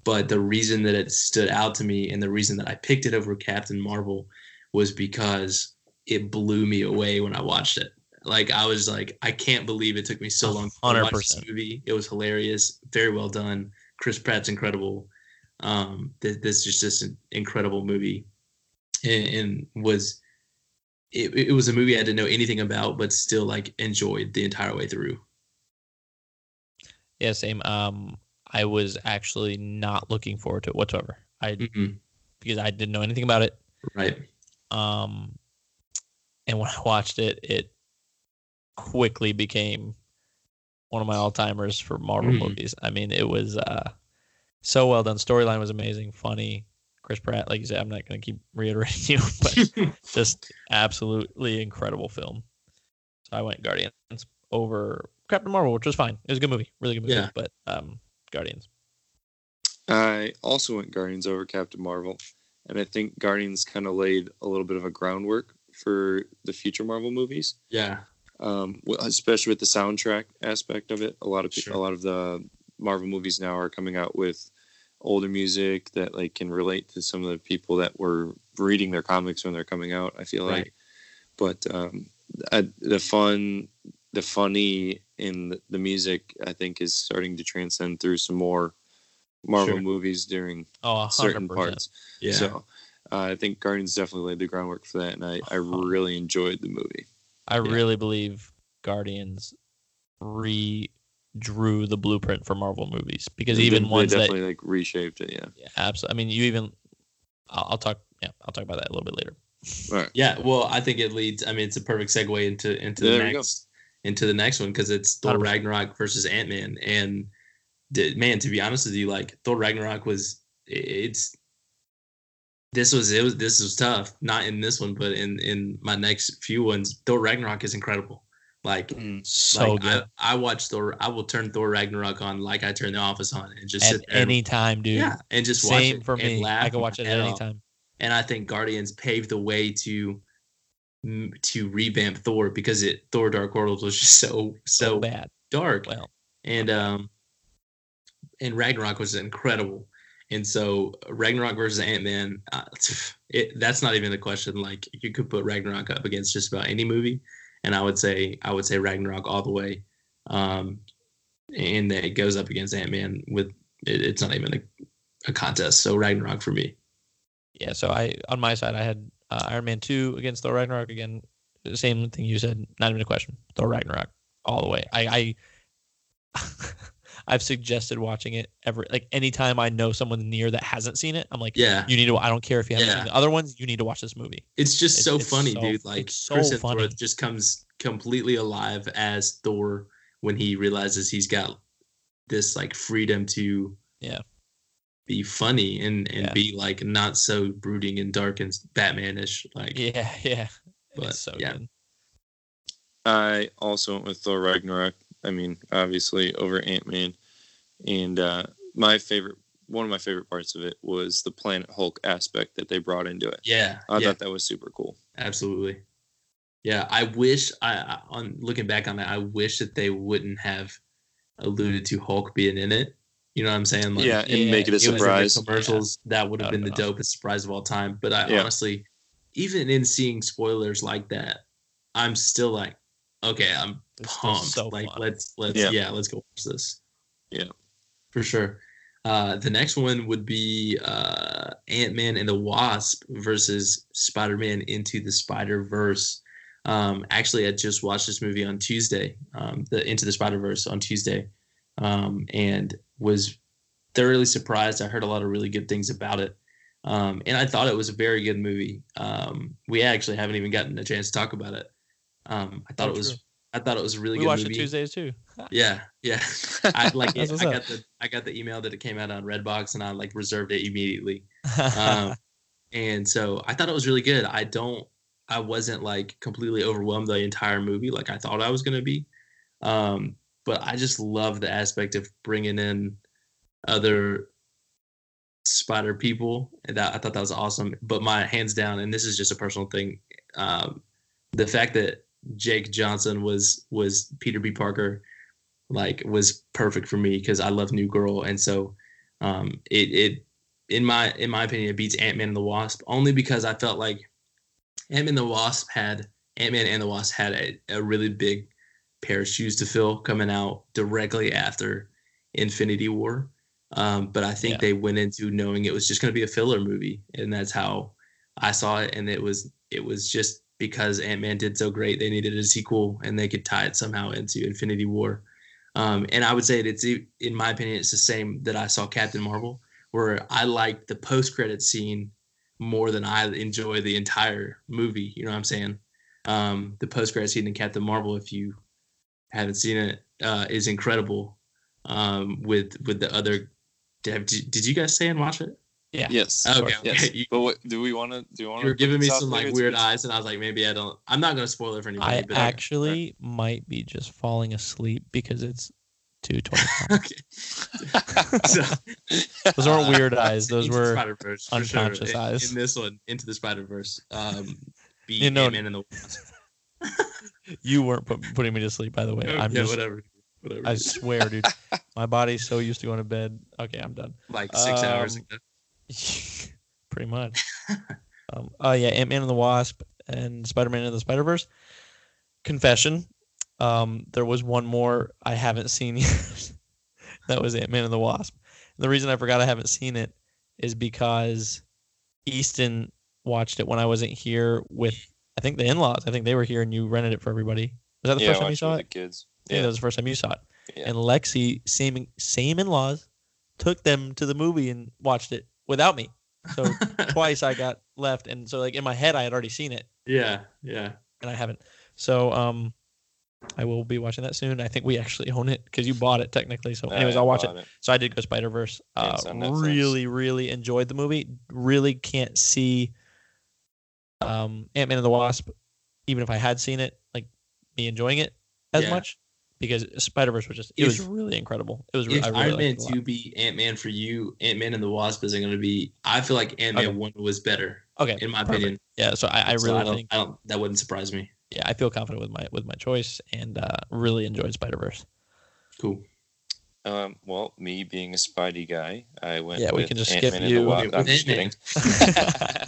but the reason that it stood out to me and the reason that I picked it over Captain Marvel was because it blew me away when I watched it. Like I was like, I can't believe it took me so long to watch this movie. It was hilarious, very well done. Chris Pratt's incredible. Um, th- this is just an incredible movie, and, and was it, it was a movie I didn't know anything about, but still like enjoyed the entire way through. Yeah, same. Um, I was actually not looking forward to it whatsoever. I Mhm. because I didn't know anything about it. Right. Um, and when I watched it, it quickly became one of my all timers for Marvel Mhm. movies. I mean, it was uh, so well done. Storyline was amazing, funny. Chris Pratt, like you said, I'm not going to keep reiterating you, but just absolutely incredible film. So I went Guardians over Captain Marvel, which was fine. It was a good movie, really good movie. Yeah. But um, Guardians. I also went Guardians over Captain Marvel, and I think Guardians kind of laid a little bit of a groundwork for the future Marvel movies. yeah. um, especially with the soundtrack aspect of it. A lot of pe- Sure. a lot of the Marvel movies now are coming out with older music that like can relate to some of the people that were reading their comics when they're coming out. I feel like, but um, I, the fun, the funny in the, the music, I think, is starting to transcend through some more Marvel Sure. movies during Oh, certain parts. Yeah. So. Uh, I think Guardians definitely laid the groundwork for that, and I, I Uh-huh. really enjoyed the movie. I Yeah. really believe Guardians redrew the blueprint for Marvel movies because They even did- ones they that definitely like reshaped it. Yeah. yeah, absolutely. I mean, you even I'll, I'll talk. Yeah, I'll talk about that a little bit later. Right. Yeah, well, I think it leads. I mean, it's a perfect segue into into There the we next into the next one because it's Thor 100%. Ragnarok versus Ant Man, and the, man, to be honest with you, like Thor Ragnarok was it's this was it was this was tough. Not in this one, but in in my next few ones, Thor Ragnarok is incredible. Like, So like good I, I watch Thor. I will turn Thor Ragnarok on like I turn The Office on and just at sit there. any time, dude. yeah, and just watch Same it for and me. laugh I can watch it at any time. and I think Guardians paved the way to to revamp Thor because it Thor Dark World was just so So so bad. dark Well, and um and Ragnarok was incredible and so Ragnarok versus Ant Man uh, that's not even a question like you could put Ragnarok up against just about any movie and I would say I would say Ragnarok all the way um and then it goes up against Ant Man with it, it's not even a, a contest so Ragnarok for me yeah. So I on my side, I had uh, Iron Man two against Thor Ragnarok again. Same thing you said. Not even a question. Thor Ragnarok all the way. I I I've suggested watching it every like anytime I know someone near that hasn't seen it. I'm like, yeah you need to. I don't care if you haven't Yeah. seen the other ones. You need to watch this movie. It's just It's- so it's funny, so- dude. Like it's so Chris funny. Hemsworth just comes completely alive as Thor when he realizes he's got this like freedom to Yeah. be funny and and Yeah. be like not so brooding and dark and Batmanish. Like Yeah, yeah. But, it's so yeah. good. I also went with Thor Ragnarok. I mean, obviously over Ant Man, and uh, my favorite, one of my favorite parts of it was the Planet Hulk aspect that they brought into it. yeah, I yeah, thought that was super cool. absolutely. Yeah, I wish I I- on looking back on that, I wish that they wouldn't have alluded to Hulk being in it. You know what I'm saying? Like, yeah, and yeah, make it a it was in the surprise. commercials that would have been the all. dopest surprise of all time but i Yeah. honestly even in seeing spoilers like that i'm still like okay i'm It's pumped so like fun. let's let's Yeah. yeah. let's go watch this Yeah. for sure Uh, the next one would be uh, Ant Man and the Wasp versus Spider Man into the Spider Verse. Um, actually, I just watched this movie on Tuesday, um, the Into the Spider Verse on Tuesday, um, and was thoroughly surprised. I heard a lot of really good things about it, um, and I thought it was a very good movie. Um, we actually haven't even gotten a chance to talk about it. Um, I thought it was. true. I thought it was a really we good watched movie. it Tuesdays too. Yeah, yeah. I like. It, I up. got the. I got the email that it came out on Redbox, and I like reserved it immediately. Um, and so I thought it was really good. I don't. I wasn't like completely overwhelmed the entire movie like I thought I was gonna be. Um, but I just love the aspect of bringing in other spider people. That I thought that was awesome. But my hands down, and this is just a personal thing, um, the fact that Jake Johnson was was Peter B. Parker, like was perfect for me because I love New Girl, and so um, it it in my in my opinion it beats Ant Man and the Wasp only because I felt like Ant Man and the Wasp had Ant Man and the Wasp had a, a really big pair of shoes to fill coming out directly after Infinity War. Um, but I think Yeah. they went into knowing it was just going to be a filler movie, and that's how I saw it. And it was it was just because Ant Man did so great, they needed a sequel, and they could tie it somehow into Infinity War. Um, and I would say it's in my opinion, it's the same that I saw Captain Marvel, where I liked the post credit scene more than I enjoy the entire movie. You know what I'm saying? Um, the post credit scene in Captain Marvel, if you haven't seen it, uh, is incredible. Um, with with the other, did, did you guys stay and watch it? Yeah. Yes. Okay, course. okay. Yes. You, But what do we want to do? You want you were giving me some like weird eyes, and I was like, maybe I don't. I'm not gonna spoil it for anybody. I but actually might be just falling asleep because it's two twenty-five. okay. so, Those aren't Uh, weird eyes. Those Into the were Spider-Verse, unconscious In- eyes. In this one, into the Spider Verse, um, beat You know- Ant-Man and the Wasp. you weren't put, putting me to sleep. By the way, I'm yeah, just. whatever, whatever. I swear, dude. My body's so used to going to bed. Okay, I'm done. like six hours um, ago. Pretty much. um, oh yeah, Ant Man and the Wasp and Spider Man and the Spider Verse. Confession. Um, there was one more I haven't seen yet. that was Ant Man and the Wasp. And the reason I forgot I haven't seen it is because Easton watched it when I wasn't here with I think the in laws. I think they were here and you rented it for everybody. Was that the yeah, first time you saw it? the kids. Yeah, that was the first time you saw it. Yeah. And Lexi, same same in laws, took them to the movie and watched it without me. So twice I got left, and so like in my head I had already seen it, yeah, yeah. and I haven't. So um, I will be watching that soon. I think we actually own it because you bought it technically. So anyways, I I'll watch it. bought So I did go Spider Verse. Uh, it's on Netflix. really, really enjoyed the movie. Really can't see um, Ant Man and the Wasp, even if I had seen it, like me enjoying it as Yeah. much because Spider Verse was just it was really incredible. It was re- If I really Iron liked Man it a lot. two beat Ant Man for you, Ant Man and the Wasp isn't going to be. I feel like Ant Man Okay. one was better Okay, in my perfect. opinion. Yeah, so I, I So really I don't, think I don't. That wouldn't surprise me. yeah, I feel confident with my with my choice and uh, really enjoyed Spider Verse. Cool. Um, well, me being a Spidey guy, I went. Yeah, we can just Ant-Man skip and the you. Wasp. With I'm just kidding.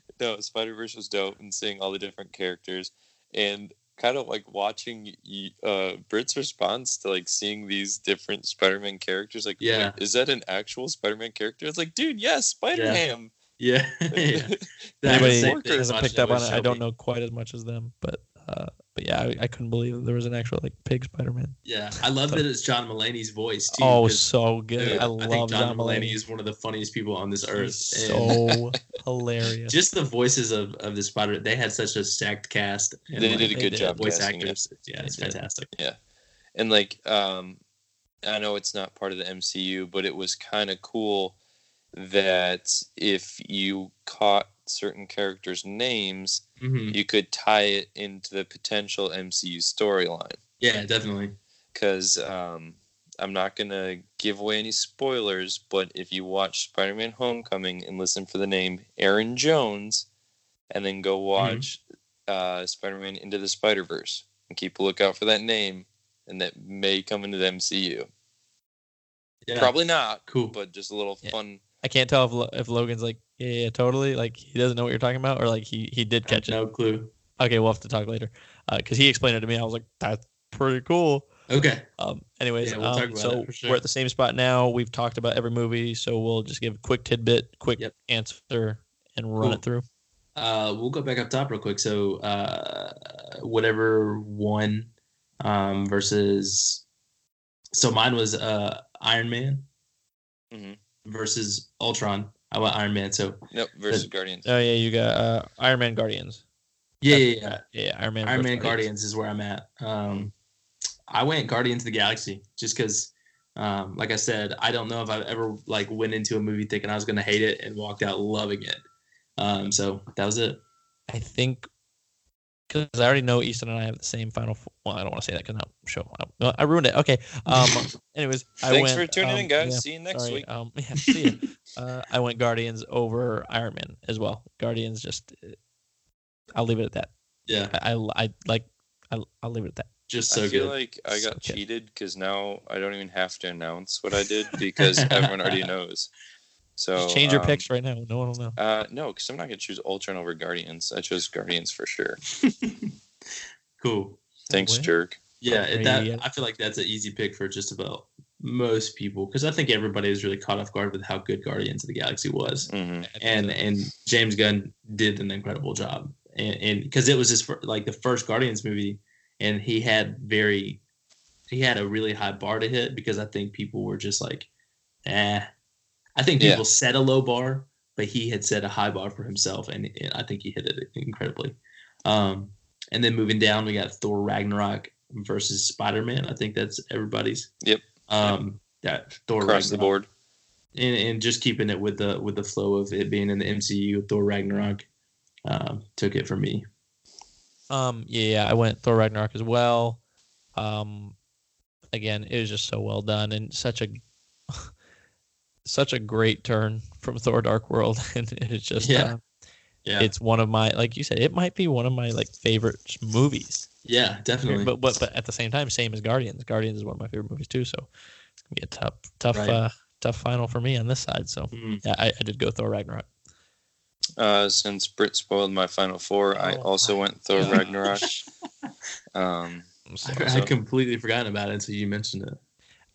no, Spider Verse was dope, and seeing all the different characters, and kind of like watching uh, Brit's response to like seeing these different Spider-Man characters. Like, Yeah. wait, is that an actual Spider-Man character? It's like, dude, yes, Spider-Man. Yeah. yeah. That Anybody same Worker thing hasn't picked up on it. I don't know quite as much as them, but uh, but yeah, I, I couldn't believe that there was an actual like pig Spider Man. Yeah, I love that it's John Mulaney's voice too. Oh, 'cause, so good! dude, I think love John, John Mulaney Mulaney. is one of the funniest people on this earth. He's and so hilarious. just the voices of, of the Spider, they had such a stacked cast. And They like, did a they good did. job voice casting it. actors. Yeah, it's They did. fantastic. Yeah, and like um i know it's not part of the mcu but it was kind of cool that if you caught certain characters names hmm you could tie it into the potential mcu storyline Yeah, definitely. because um i'm not gonna give away any spoilers but if you watch spider-man homecoming and listen for the name aaron jones and then go watch uh spider-man into the spider-verse and keep a lookout for that name and that may come into the mcu Yeah, Probably not, cool. but just a little Yeah. fun. I can't tell if Lo- if Logan's like yeah, yeah totally like he doesn't know what you're talking about or like he he did catch it. no clue. Okay, we'll have to talk later because he explained it to me. I was like that's pretty cool. Okay. Um, anyways, Yeah, we'll talk um, about so it for sure. we're at the same spot now. We've talked about every movie, so we'll just give a quick tidbit, quick Yep. answer, and run Cool. it through. Uh, we'll go back up top real quick. So, uh, whatever one, um, versus. So mine was uh, Iron Man Mhm. Versus Ultron. I went Iron Man. So Nope. Versus Guardians. Oh yeah, you got uh, Iron Man Guardians. yeah, That's- yeah, yeah. yeah, Iron Man. Iron versus Man Guardians is where I'm at. Um, I went Guardians of the Galaxy just because, um, like I said, I don't know if I've ever like went into a movie thinking I was gonna hate it and walked out loving it. Um, so that was it. I think because I already know Easton and I have the same final. F- well, I don't want to say that because now show I, no, I ruined it. Okay. Um. anyways, I Thanks went, for tuning um, in, guys. yeah, See you next sorry, week. Um. Yeah. See ya. uh, I went Guardians over Iron Man as well. Guardians just. uh, I'll leave it at that. Yeah, I I, I like. I'll, I'll leave it at that. just so I feel good. like I got good. cheated because now I don't even have to announce what I did because everyone already knows. So Just change your um, picks right now. No one will know. Uh, no, because I'm not gonna choose Ultron over Guardians. I chose Guardians for sure. cool. Thanks, What? jerk. Yeah, it- that. I feel like that's an easy pick for just about most people because I think everybody was really caught off guard with how good Guardians of the Galaxy was, hmm and and James Gunn did an incredible job, and because it was his fir- like the first Guardians movie, and he had very he had a really high bar to hit because I think people were just like, eh. I think Yeah. people set a low bar, but he had set a high bar for himself, and, and I think he hit it incredibly. Um, and then moving down, we got Thor Ragnarok versus Spider Man. I think that's everybody's. Yep. Um, that Thor Across the board. and, and just keeping it with the with the flow of it being in the MCU. Thor Ragnarok um, took it for me. Um, yeah, yeah, I went Thor Ragnarok as well. Um, again, it was just so well done and such a such a great turn from Thor Dark World, and it's just Yeah. uh, Yeah, it's one of my like you said, it might be one of my like favorite movies. yeah, definitely. But but but at the same time, same as Guardians. Guardians is one of my favorite movies too. So it's gonna be a tough tough Right. uh tough final for me on this side. So Mm. yeah, I, I did go Thor Ragnarok. Uh, since Britt spoiled my final four, I Oh also went Thor gosh. Ragnarok. Um, I'm, I, sorry. I completely forgotten about it until you mentioned it.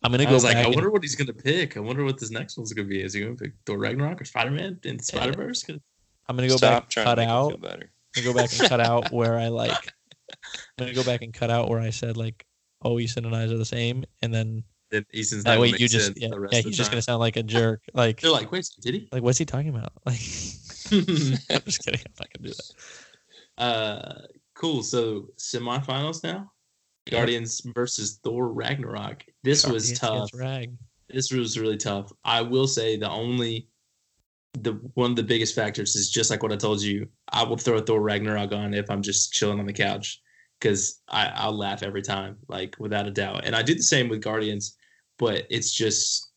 I'm gonna I go was like, back I and- wonder what he's gonna pick. I wonder what this next one's gonna be. Is he gonna pick Thor Ragnarok or Spider Man in Spider Verse? I'm gonna go stop back cut to out. I'm gonna go back and cut out where I like. I'm gonna go back and cut out where I said like, "Oh, Easton and I are the same," and then Then Easton's that way you just yeah, the rest yeah he's the just gonna sound like a jerk. Like They're like, wait, did he? like what's he talking about? Like I'm just kidding. I'm not gonna do that. uh, cool. So semifinals now. Guardians versus Thor Ragnarok. This was tough. This was really tough. I will say the only the one of the biggest factors is just like what I told you. I will throw Thor Ragnarok on if I'm just chilling on the couch because I I'll laugh every time, like without a doubt. And I do the same with Guardians, but it's just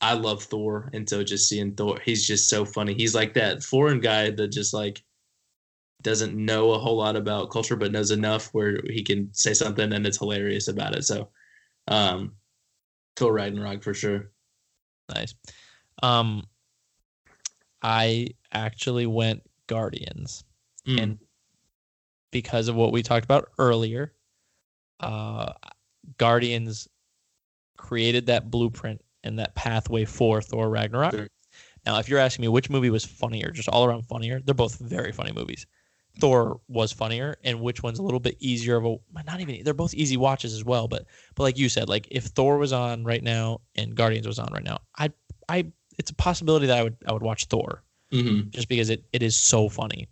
I love Thor, and so just seeing Thor, he's just so funny. He's like that foreign guy that just like doesn't know a whole lot about culture, but knows enough where he can say something and it's hilarious about it. So, um, Thor Ragnarok for sure. Nice. Um, I actually went Guardians. Mm. and because of what we talked about earlier, uh, Guardians created that blueprint and that pathway for Thor Ragnarok. Sure. Now, if you're asking me which movie was funnier, just all around funnier, they're both very funny movies. Thor was funnier, and which one's a little bit easier of a not even they're both easy watches as well. But but like you said, like if Thor was on right now and Guardians was on right now, I I it's a possibility that I would I would watch Thor Mhm. just because it, it is so funny.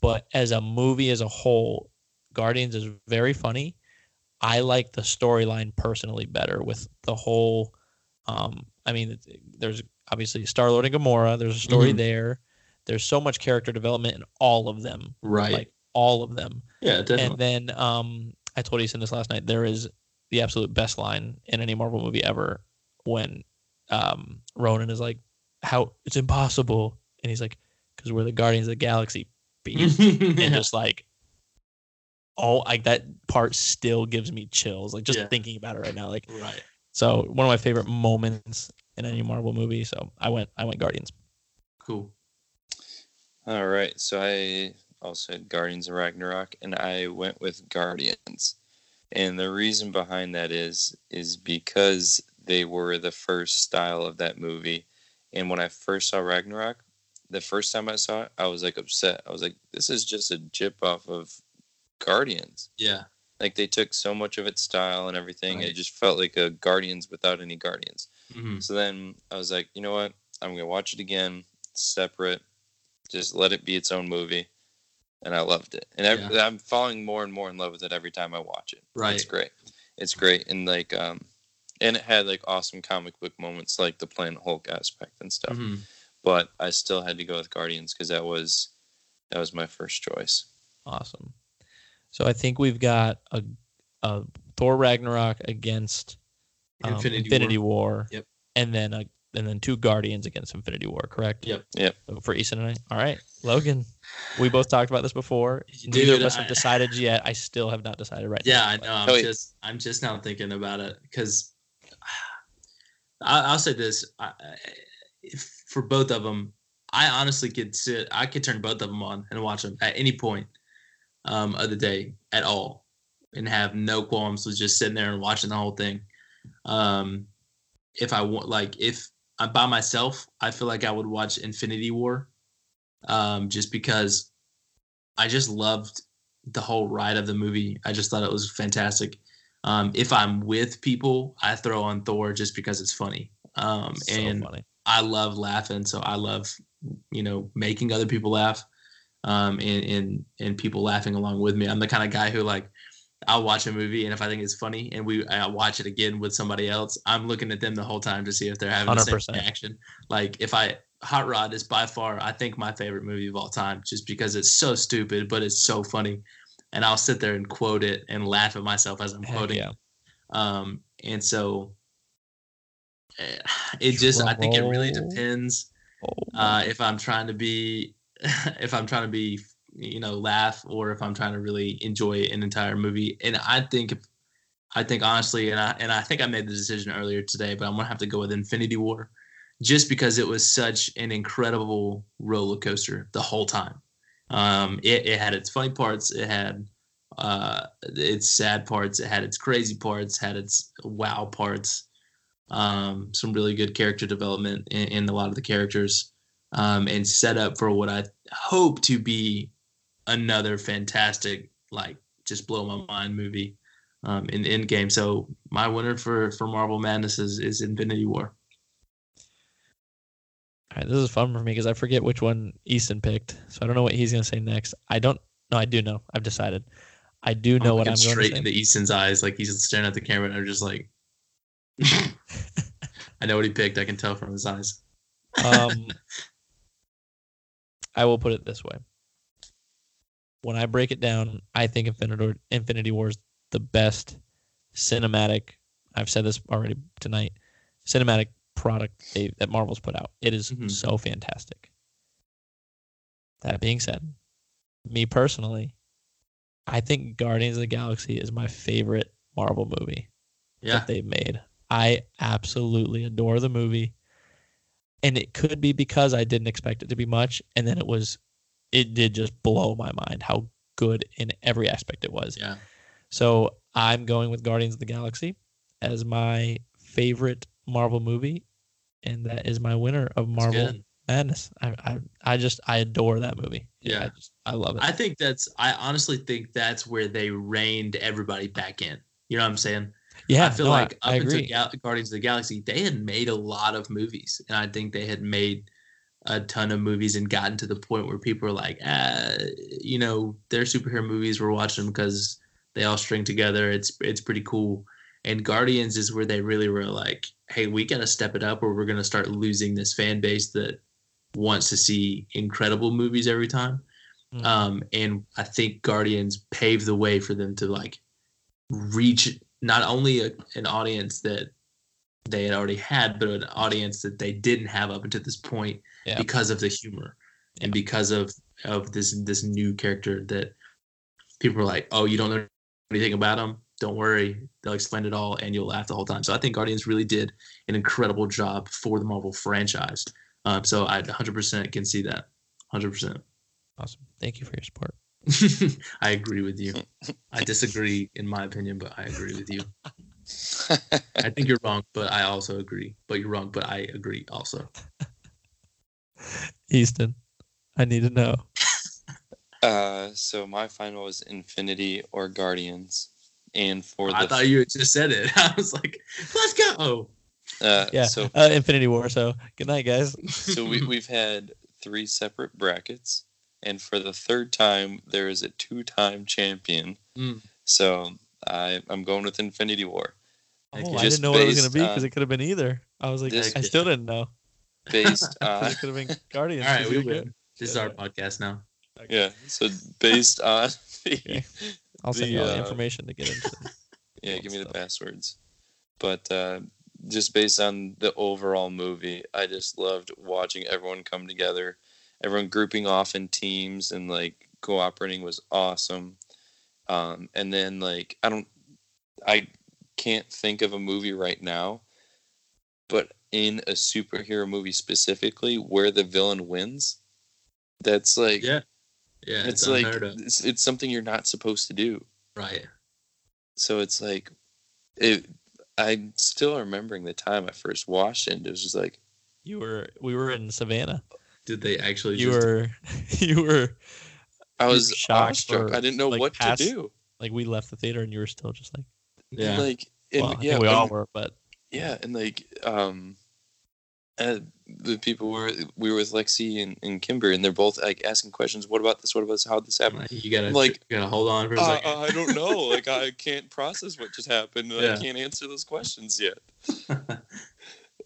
But as a movie as a whole, Guardians is very funny. I like the storyline personally better with the whole. Um, I mean, there's obviously Star Lord and Gamora. There's a story Mhm. there. There's so much character development in all of them, Right. like all of them. yeah, definitely. And then um, I told Ethan this last night. There is the absolute best line in any Marvel movie ever when um, Ronan is like, "How it's impossible," and he's like, "Because we're the Guardians of the Galaxy." B." and just like, oh, like that part still gives me chills. Like just Yeah. thinking about it right now. Like right. so, one of my favorite moments in any Marvel movie. So I went, I went Guardians. Cool. All right, so I also had Guardians of Ragnarok, and I went with Guardians. And the reason behind that is is because they were the first style of that movie. And when I first saw Ragnarok, the first time I saw it, I was like upset. I was like, this is just a jip off of Guardians. Yeah. Like they took so much of its style and everything. Right. It just felt like a Guardians without any Guardians. hmm So then I was like, you know what? I'm gonna watch it again, separate. Just let it be its own movie, and I loved it. And I, I'm falling more and more in love with it every time I watch it. Right. It's great. It's great, and like, um, and it had like awesome comic book moments, like the Planet Hulk aspect and stuff. hmm But I still had to go with Guardians because that was that was my first choice. Awesome. So I think we've got a, a Thor Ragnarok against um, Infinity, Infinity, War. War. Yep. And then a, and then two Guardians against Infinity War, correct? Yep. Yep. So For Easton and I. All right. Logan. We both talked about this before. Dude, Neither of us I- have decided yet. I still have not decided right Yeah, now. I know. I'm Oh, yeah. just I'm just now thinking about it because I'll say this: I, I- for both of them, I honestly could sit. I could turn both of them on and watch them at any point um, of the day at all, and have no qualms with just sitting there and watching the whole thing. Um, if I want, like, if I'm by myself, I feel like I would watch Infinity War, um, just because I just loved the whole ride of the movie. I just thought it was fantastic. Um, if I'm with people, I throw on Thor just because it's funny. Um, So and funny. I love laughing, so I love you know making other people laugh, um, and and and people laughing along with me. I'm the kind of guy who like I'll watch a movie, and if I think it's funny, and we I watch it again with somebody else, I'm looking at them the whole time to see if they're having the 100%. same reaction. Like if I Hot Rod is by far I think my favorite movie of all time, just because it's so stupid, but it's so funny, and I'll sit there and quote it and laugh at myself as I'm Heck quoting. yeah. it. Um, and so eh, it just I think it really depends Oh, uh, if I'm trying to be if I'm trying to be you know laugh or if I'm trying to really enjoy an entire movie. And I think I think honestly, and I and I think I made the decision earlier today, but I'm gonna have to go with Infinity War, just because it was such an incredible roller coaster the whole time. Um, it, it had its funny parts, it had uh, its sad parts, it had its crazy parts, had its wow parts. Um, some really good character development in, in a lot of the characters, um, and set up for what I hope to be another fantastic, like just blow my mind movie um, in Endgame. So my winner for for Marvel Madness is, is Infinity War. All right, this is fun for me because I forget which one Easton picked, so I don't know what he's gonna say next. I don't. No, I do know. I've decided. I do know I'm what I'm going to say. Straight into Easton's eyes, like he's staring at the camera, and I'm just like, I know what he picked. I can tell from his eyes. um, I will put it this way. When I break it down, I think Infinity Infinity War is the best cinematic. I've said this already tonight. Cinematic product they, that Marvel's put out. It is Mhm. so fantastic. That being said, me personally, I think Guardians of the Galaxy is my favorite Marvel movie Yeah, that they've made. I absolutely adore the movie. And it could be because I didn't expect it to be much. And then it was, it did just blow my mind how good in every aspect it was. yeah. So I'm going with Guardians of the Galaxy as my favorite Marvel movie. And that is my winner of Marvel. Madness. I, I, I just, I adore that movie. Yeah. I just, I love it. I think that's. I honestly think that's where they reined everybody back in. You know what I'm saying? yeah. I feel no, like I, up I until Gal- Guardians of the Galaxy, they had made a lot of movies, and I think they had made a ton of movies and gotten to the point where people are like, ah, you know, their superhero movies. We're watching them because they all string together. It's it's pretty cool. And Guardians is where they really were like, hey, we got to step it up, or we're gonna start losing this fan base that wants to see incredible movies every time. Mm. Um, and I think Guardians paved the way for them to like reach not only a, an audience that they had already had, but an audience that they didn't have up until this point Yeah. because of the humor and because of of this this new character that people were like, oh, you don't know anything about him. Don't worry, they'll explain it all, and you'll laugh the whole time. So I think Guardians really did an incredible job for the Marvel franchise. Um, so I 100% can see that. 100%. Awesome. Thank you for your support. I agree with you. I disagree in my opinion, but I agree with you. I think you're wrong, but I also agree. But you're wrong, but I agree also. Easton, I need to know. uh, so my final was Infinity or Guardians, and for the I thought you had just said it. I was like, let's go. uh, Yeah, so uh, Infinity War. So good night, guys. so we we've had three separate brackets, and for the third time there is a two-time champion. Mm. So I I'm going with Infinity War. Oh, you. I didn't know what it was going to be because it could have been either. I was like, This- I still didn't know. Based on it could have been Guardians. All right, 'cause we win. good. This is our podcast now. yeah, so based on the, Okay. I'll send The, you all the uh, information to get into. it. Yeah, give me the passwords. But uh, just based on the overall movie, I just loved watching everyone come together. Everyone grouping off in teams and like cooperating was awesome. Um, and then like I don't, I can't think of a movie right now, but in a superhero movie specifically where the villain wins, that's like Yeah. Yeah. it's, It's, like it's, it's something you're not supposed to do Right. so it's like it i'm still remembering the time i first watched it and it was just like You were, we were in Savannah. Did they actually You just were, you were i was shocked or, i didn't know like, what past- to do like we left the theater and you were still just like, Yeah. like and, well, I yeah think we all were, but yeah and like um uh, the people were we were with lexi and, and kimber and they're both like asking questions what about this what about this how this happened you gotta Like- you gotta hold on for a uh, second. i don't know like i can't process what just happened Yeah. i can't answer those questions yet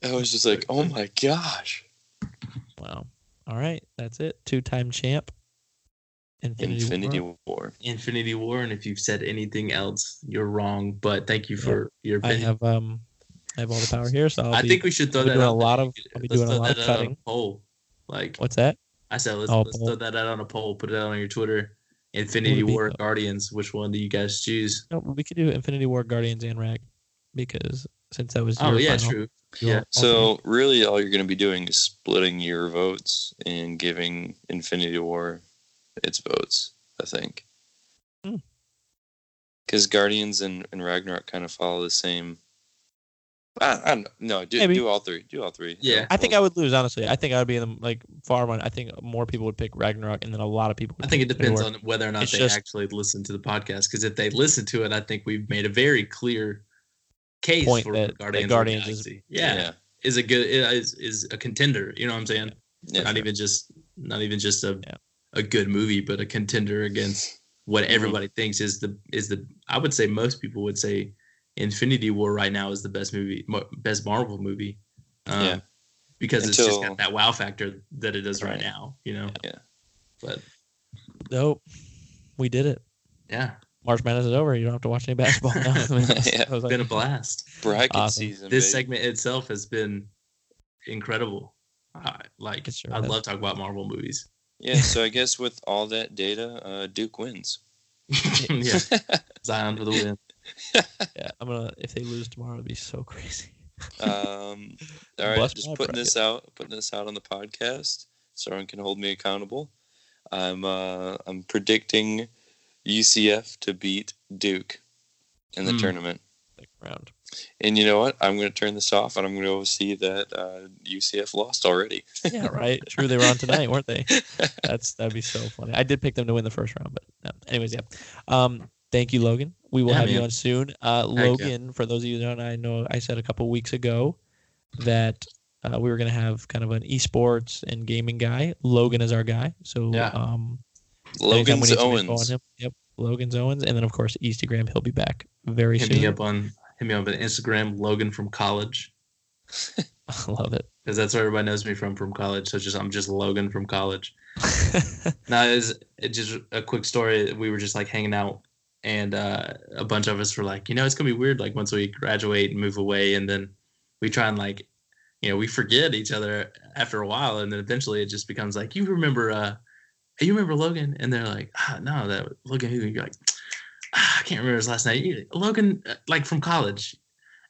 i was just like oh my gosh wow. All right, that's it. Two-time champ. Infinity, infinity War. war Infinity War, and if you've said anything else, you're wrong. But thank you for your I have um, I have all the power here, so I'll I be, think we should throw that out a lot of- I'll be Let's doing a throw lot that of out on cutting. a poll. Like What's that? I said, let's, Oh, let's throw that out on a poll. Put it out on your Twitter. Infinity Would it be- War Guardians. Which one do you guys choose? No, we could do Infinity War, Guardians, and Rag, because since that was Oh yeah, final, true. Yeah. alternate. So really, all you're going to be doing is splitting your votes and giving Infinity War its votes. I think Hmm. because Guardians and, and Ragnarok kind of follow the same. I, I don't know. No, do, Maybe. do all three. Do all three. Yeah. I think I would lose honestly. I think I would be in the like far one. I think more people would pick Ragnarok, and then a lot of people. Would I think it depends on whether or not It's they just- actually listen to the podcast. Because if they listen to it, I think we've made a very clear case Point for that- that Guardians. of the Guardians is- yeah, yeah. is a good is is a contender. You know what I'm saying? Yeah. not even just not even just a Yeah. A good movie, but a contender against what Mhm. everybody thinks is the is the. I would say most people would say Infinity War right now is the best movie, best Marvel movie. Um, Yeah. because it's just got that wow factor that it does right, Right. now. You know. Yeah. But Nope, we did it. yeah, March Madness is over. You don't have to watch any basketball now. I mean, Yeah. It's like, been a blast. Bracket Awesome. season. This baby. segment itself has been incredible. I like It sure I has. love talking about Marvel movies. Yeah. So I guess with all that data, uh, Duke wins. yeah, Zion for the win. yeah, I'm gonna. If they lose tomorrow, it'd be so crazy. Um, all right, Bless just my putting this out, putting this out on the podcast, so everyone can hold me accountable. I'm uh, I'm predicting UCF to beat Duke in the Hmm. tournament. Like round. And you know what? I'm going to turn this off, and I'm going to go see that uh, UCF lost already. Yeah, right. True, they were on tonight, weren't they? That's that'd be so funny. I did pick them to win the first round, but no. anyways, yeah. Um, thank you, Logan. We will Yeah, have you on soon. Uh, Logan, for those of you that don't know, I know I said a couple weeks ago that uh, we were gonna have kind of an esports and gaming guy. Logan is our guy. So Yeah. um, anytime we Logan's need some info Owens. him, yep, Logan's Owens, and then of course Instagram. He'll be back very Hit soon. me up on hit me up on Instagram, Logan from college, I love it. because that's where everybody knows me from from college. So just I'm just Logan from college. Now is it just a quick story. We were just like hanging out, and uh, a bunch of us were like, you know, it's gonna be weird. Like once we graduate and move away, and then we try and like, you know, we forget each other after a while, and then eventually it just becomes like, you remember, uh, you remember Logan? And they're like, ah, no, that Logan? You're like, I can't remember his last name. Logan, uh, like from college.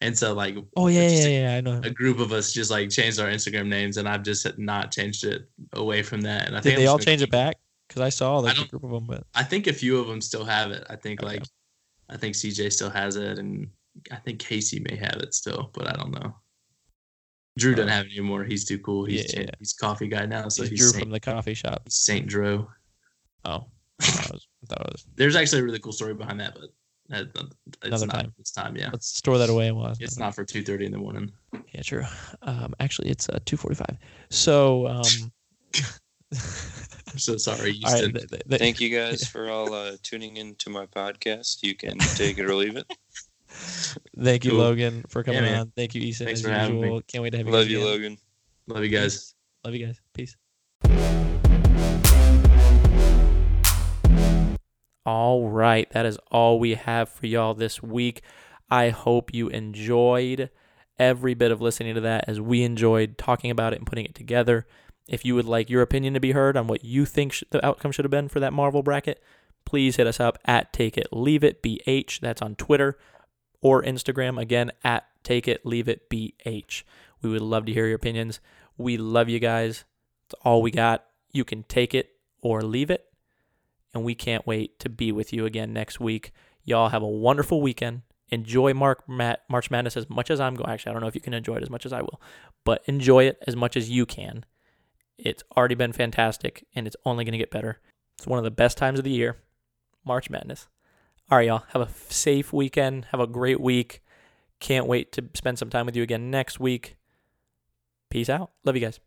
And so like, oh yeah, yeah, a- yeah. I know. a group of us just like changed our Instagram names, and I've just not changed it away from that. And I Did think they all change it back? because I saw I like a don't- group of them, but I think a few of them still have it. I think Okay. like I think CJ still has it, and I think Casey may have it still, but I don't know. Drew doesn't Uh, have it anymore. He's too cool. He's yeah, yeah. he's coffee guy now, so he's he's Drew Saint, from the coffee shop. Saint Drew. Oh, I thought it was. I thought it was There's actually a really cool story behind that, but that, that- it's Another not time. this time. Yeah, let's store that away. While it's not for two thirty in the morning. Yeah, true. Um, actually, it's uh, two forty-five. So, um, I'm so sorry. all right. Houston. th- th- th- Thank you guys for all uh, tuning in to my podcast. You can take it or leave it. Thank you, Cool. Logan, for coming man. on. Thank you, Easton, Thanks as for having me. usual. Can't wait to have you. Love you, again. Logan. Love you guys. Peace. Love you guys. Peace. All right, that is all we have for y'all this week. I hope you enjoyed every bit of listening to that as we enjoyed talking about it and putting it together. If you would like your opinion to be heard on what you think sh- the outcome should have been for that Marvel bracket, please hit us up at Take It Leave It BH. That's on Twitter or Instagram. Again, at Take It Leave It BH. We would love to hear your opinions. We love you guys. It's all we got. You can take it or leave it and we can't wait to be with you again next week. Y'all have a wonderful weekend. Enjoy Mark Mat- March Madness as much as I'm going. Actually, I don't know if you can enjoy it as much as I will, but enjoy it as much as you can. It's already been fantastic, and it's only going to get better. It's one of the best times of the year, March Madness. All right, y'all. Have a safe weekend. Have a great week. Can't wait to spend some time with you again next week. Peace out. Love you guys.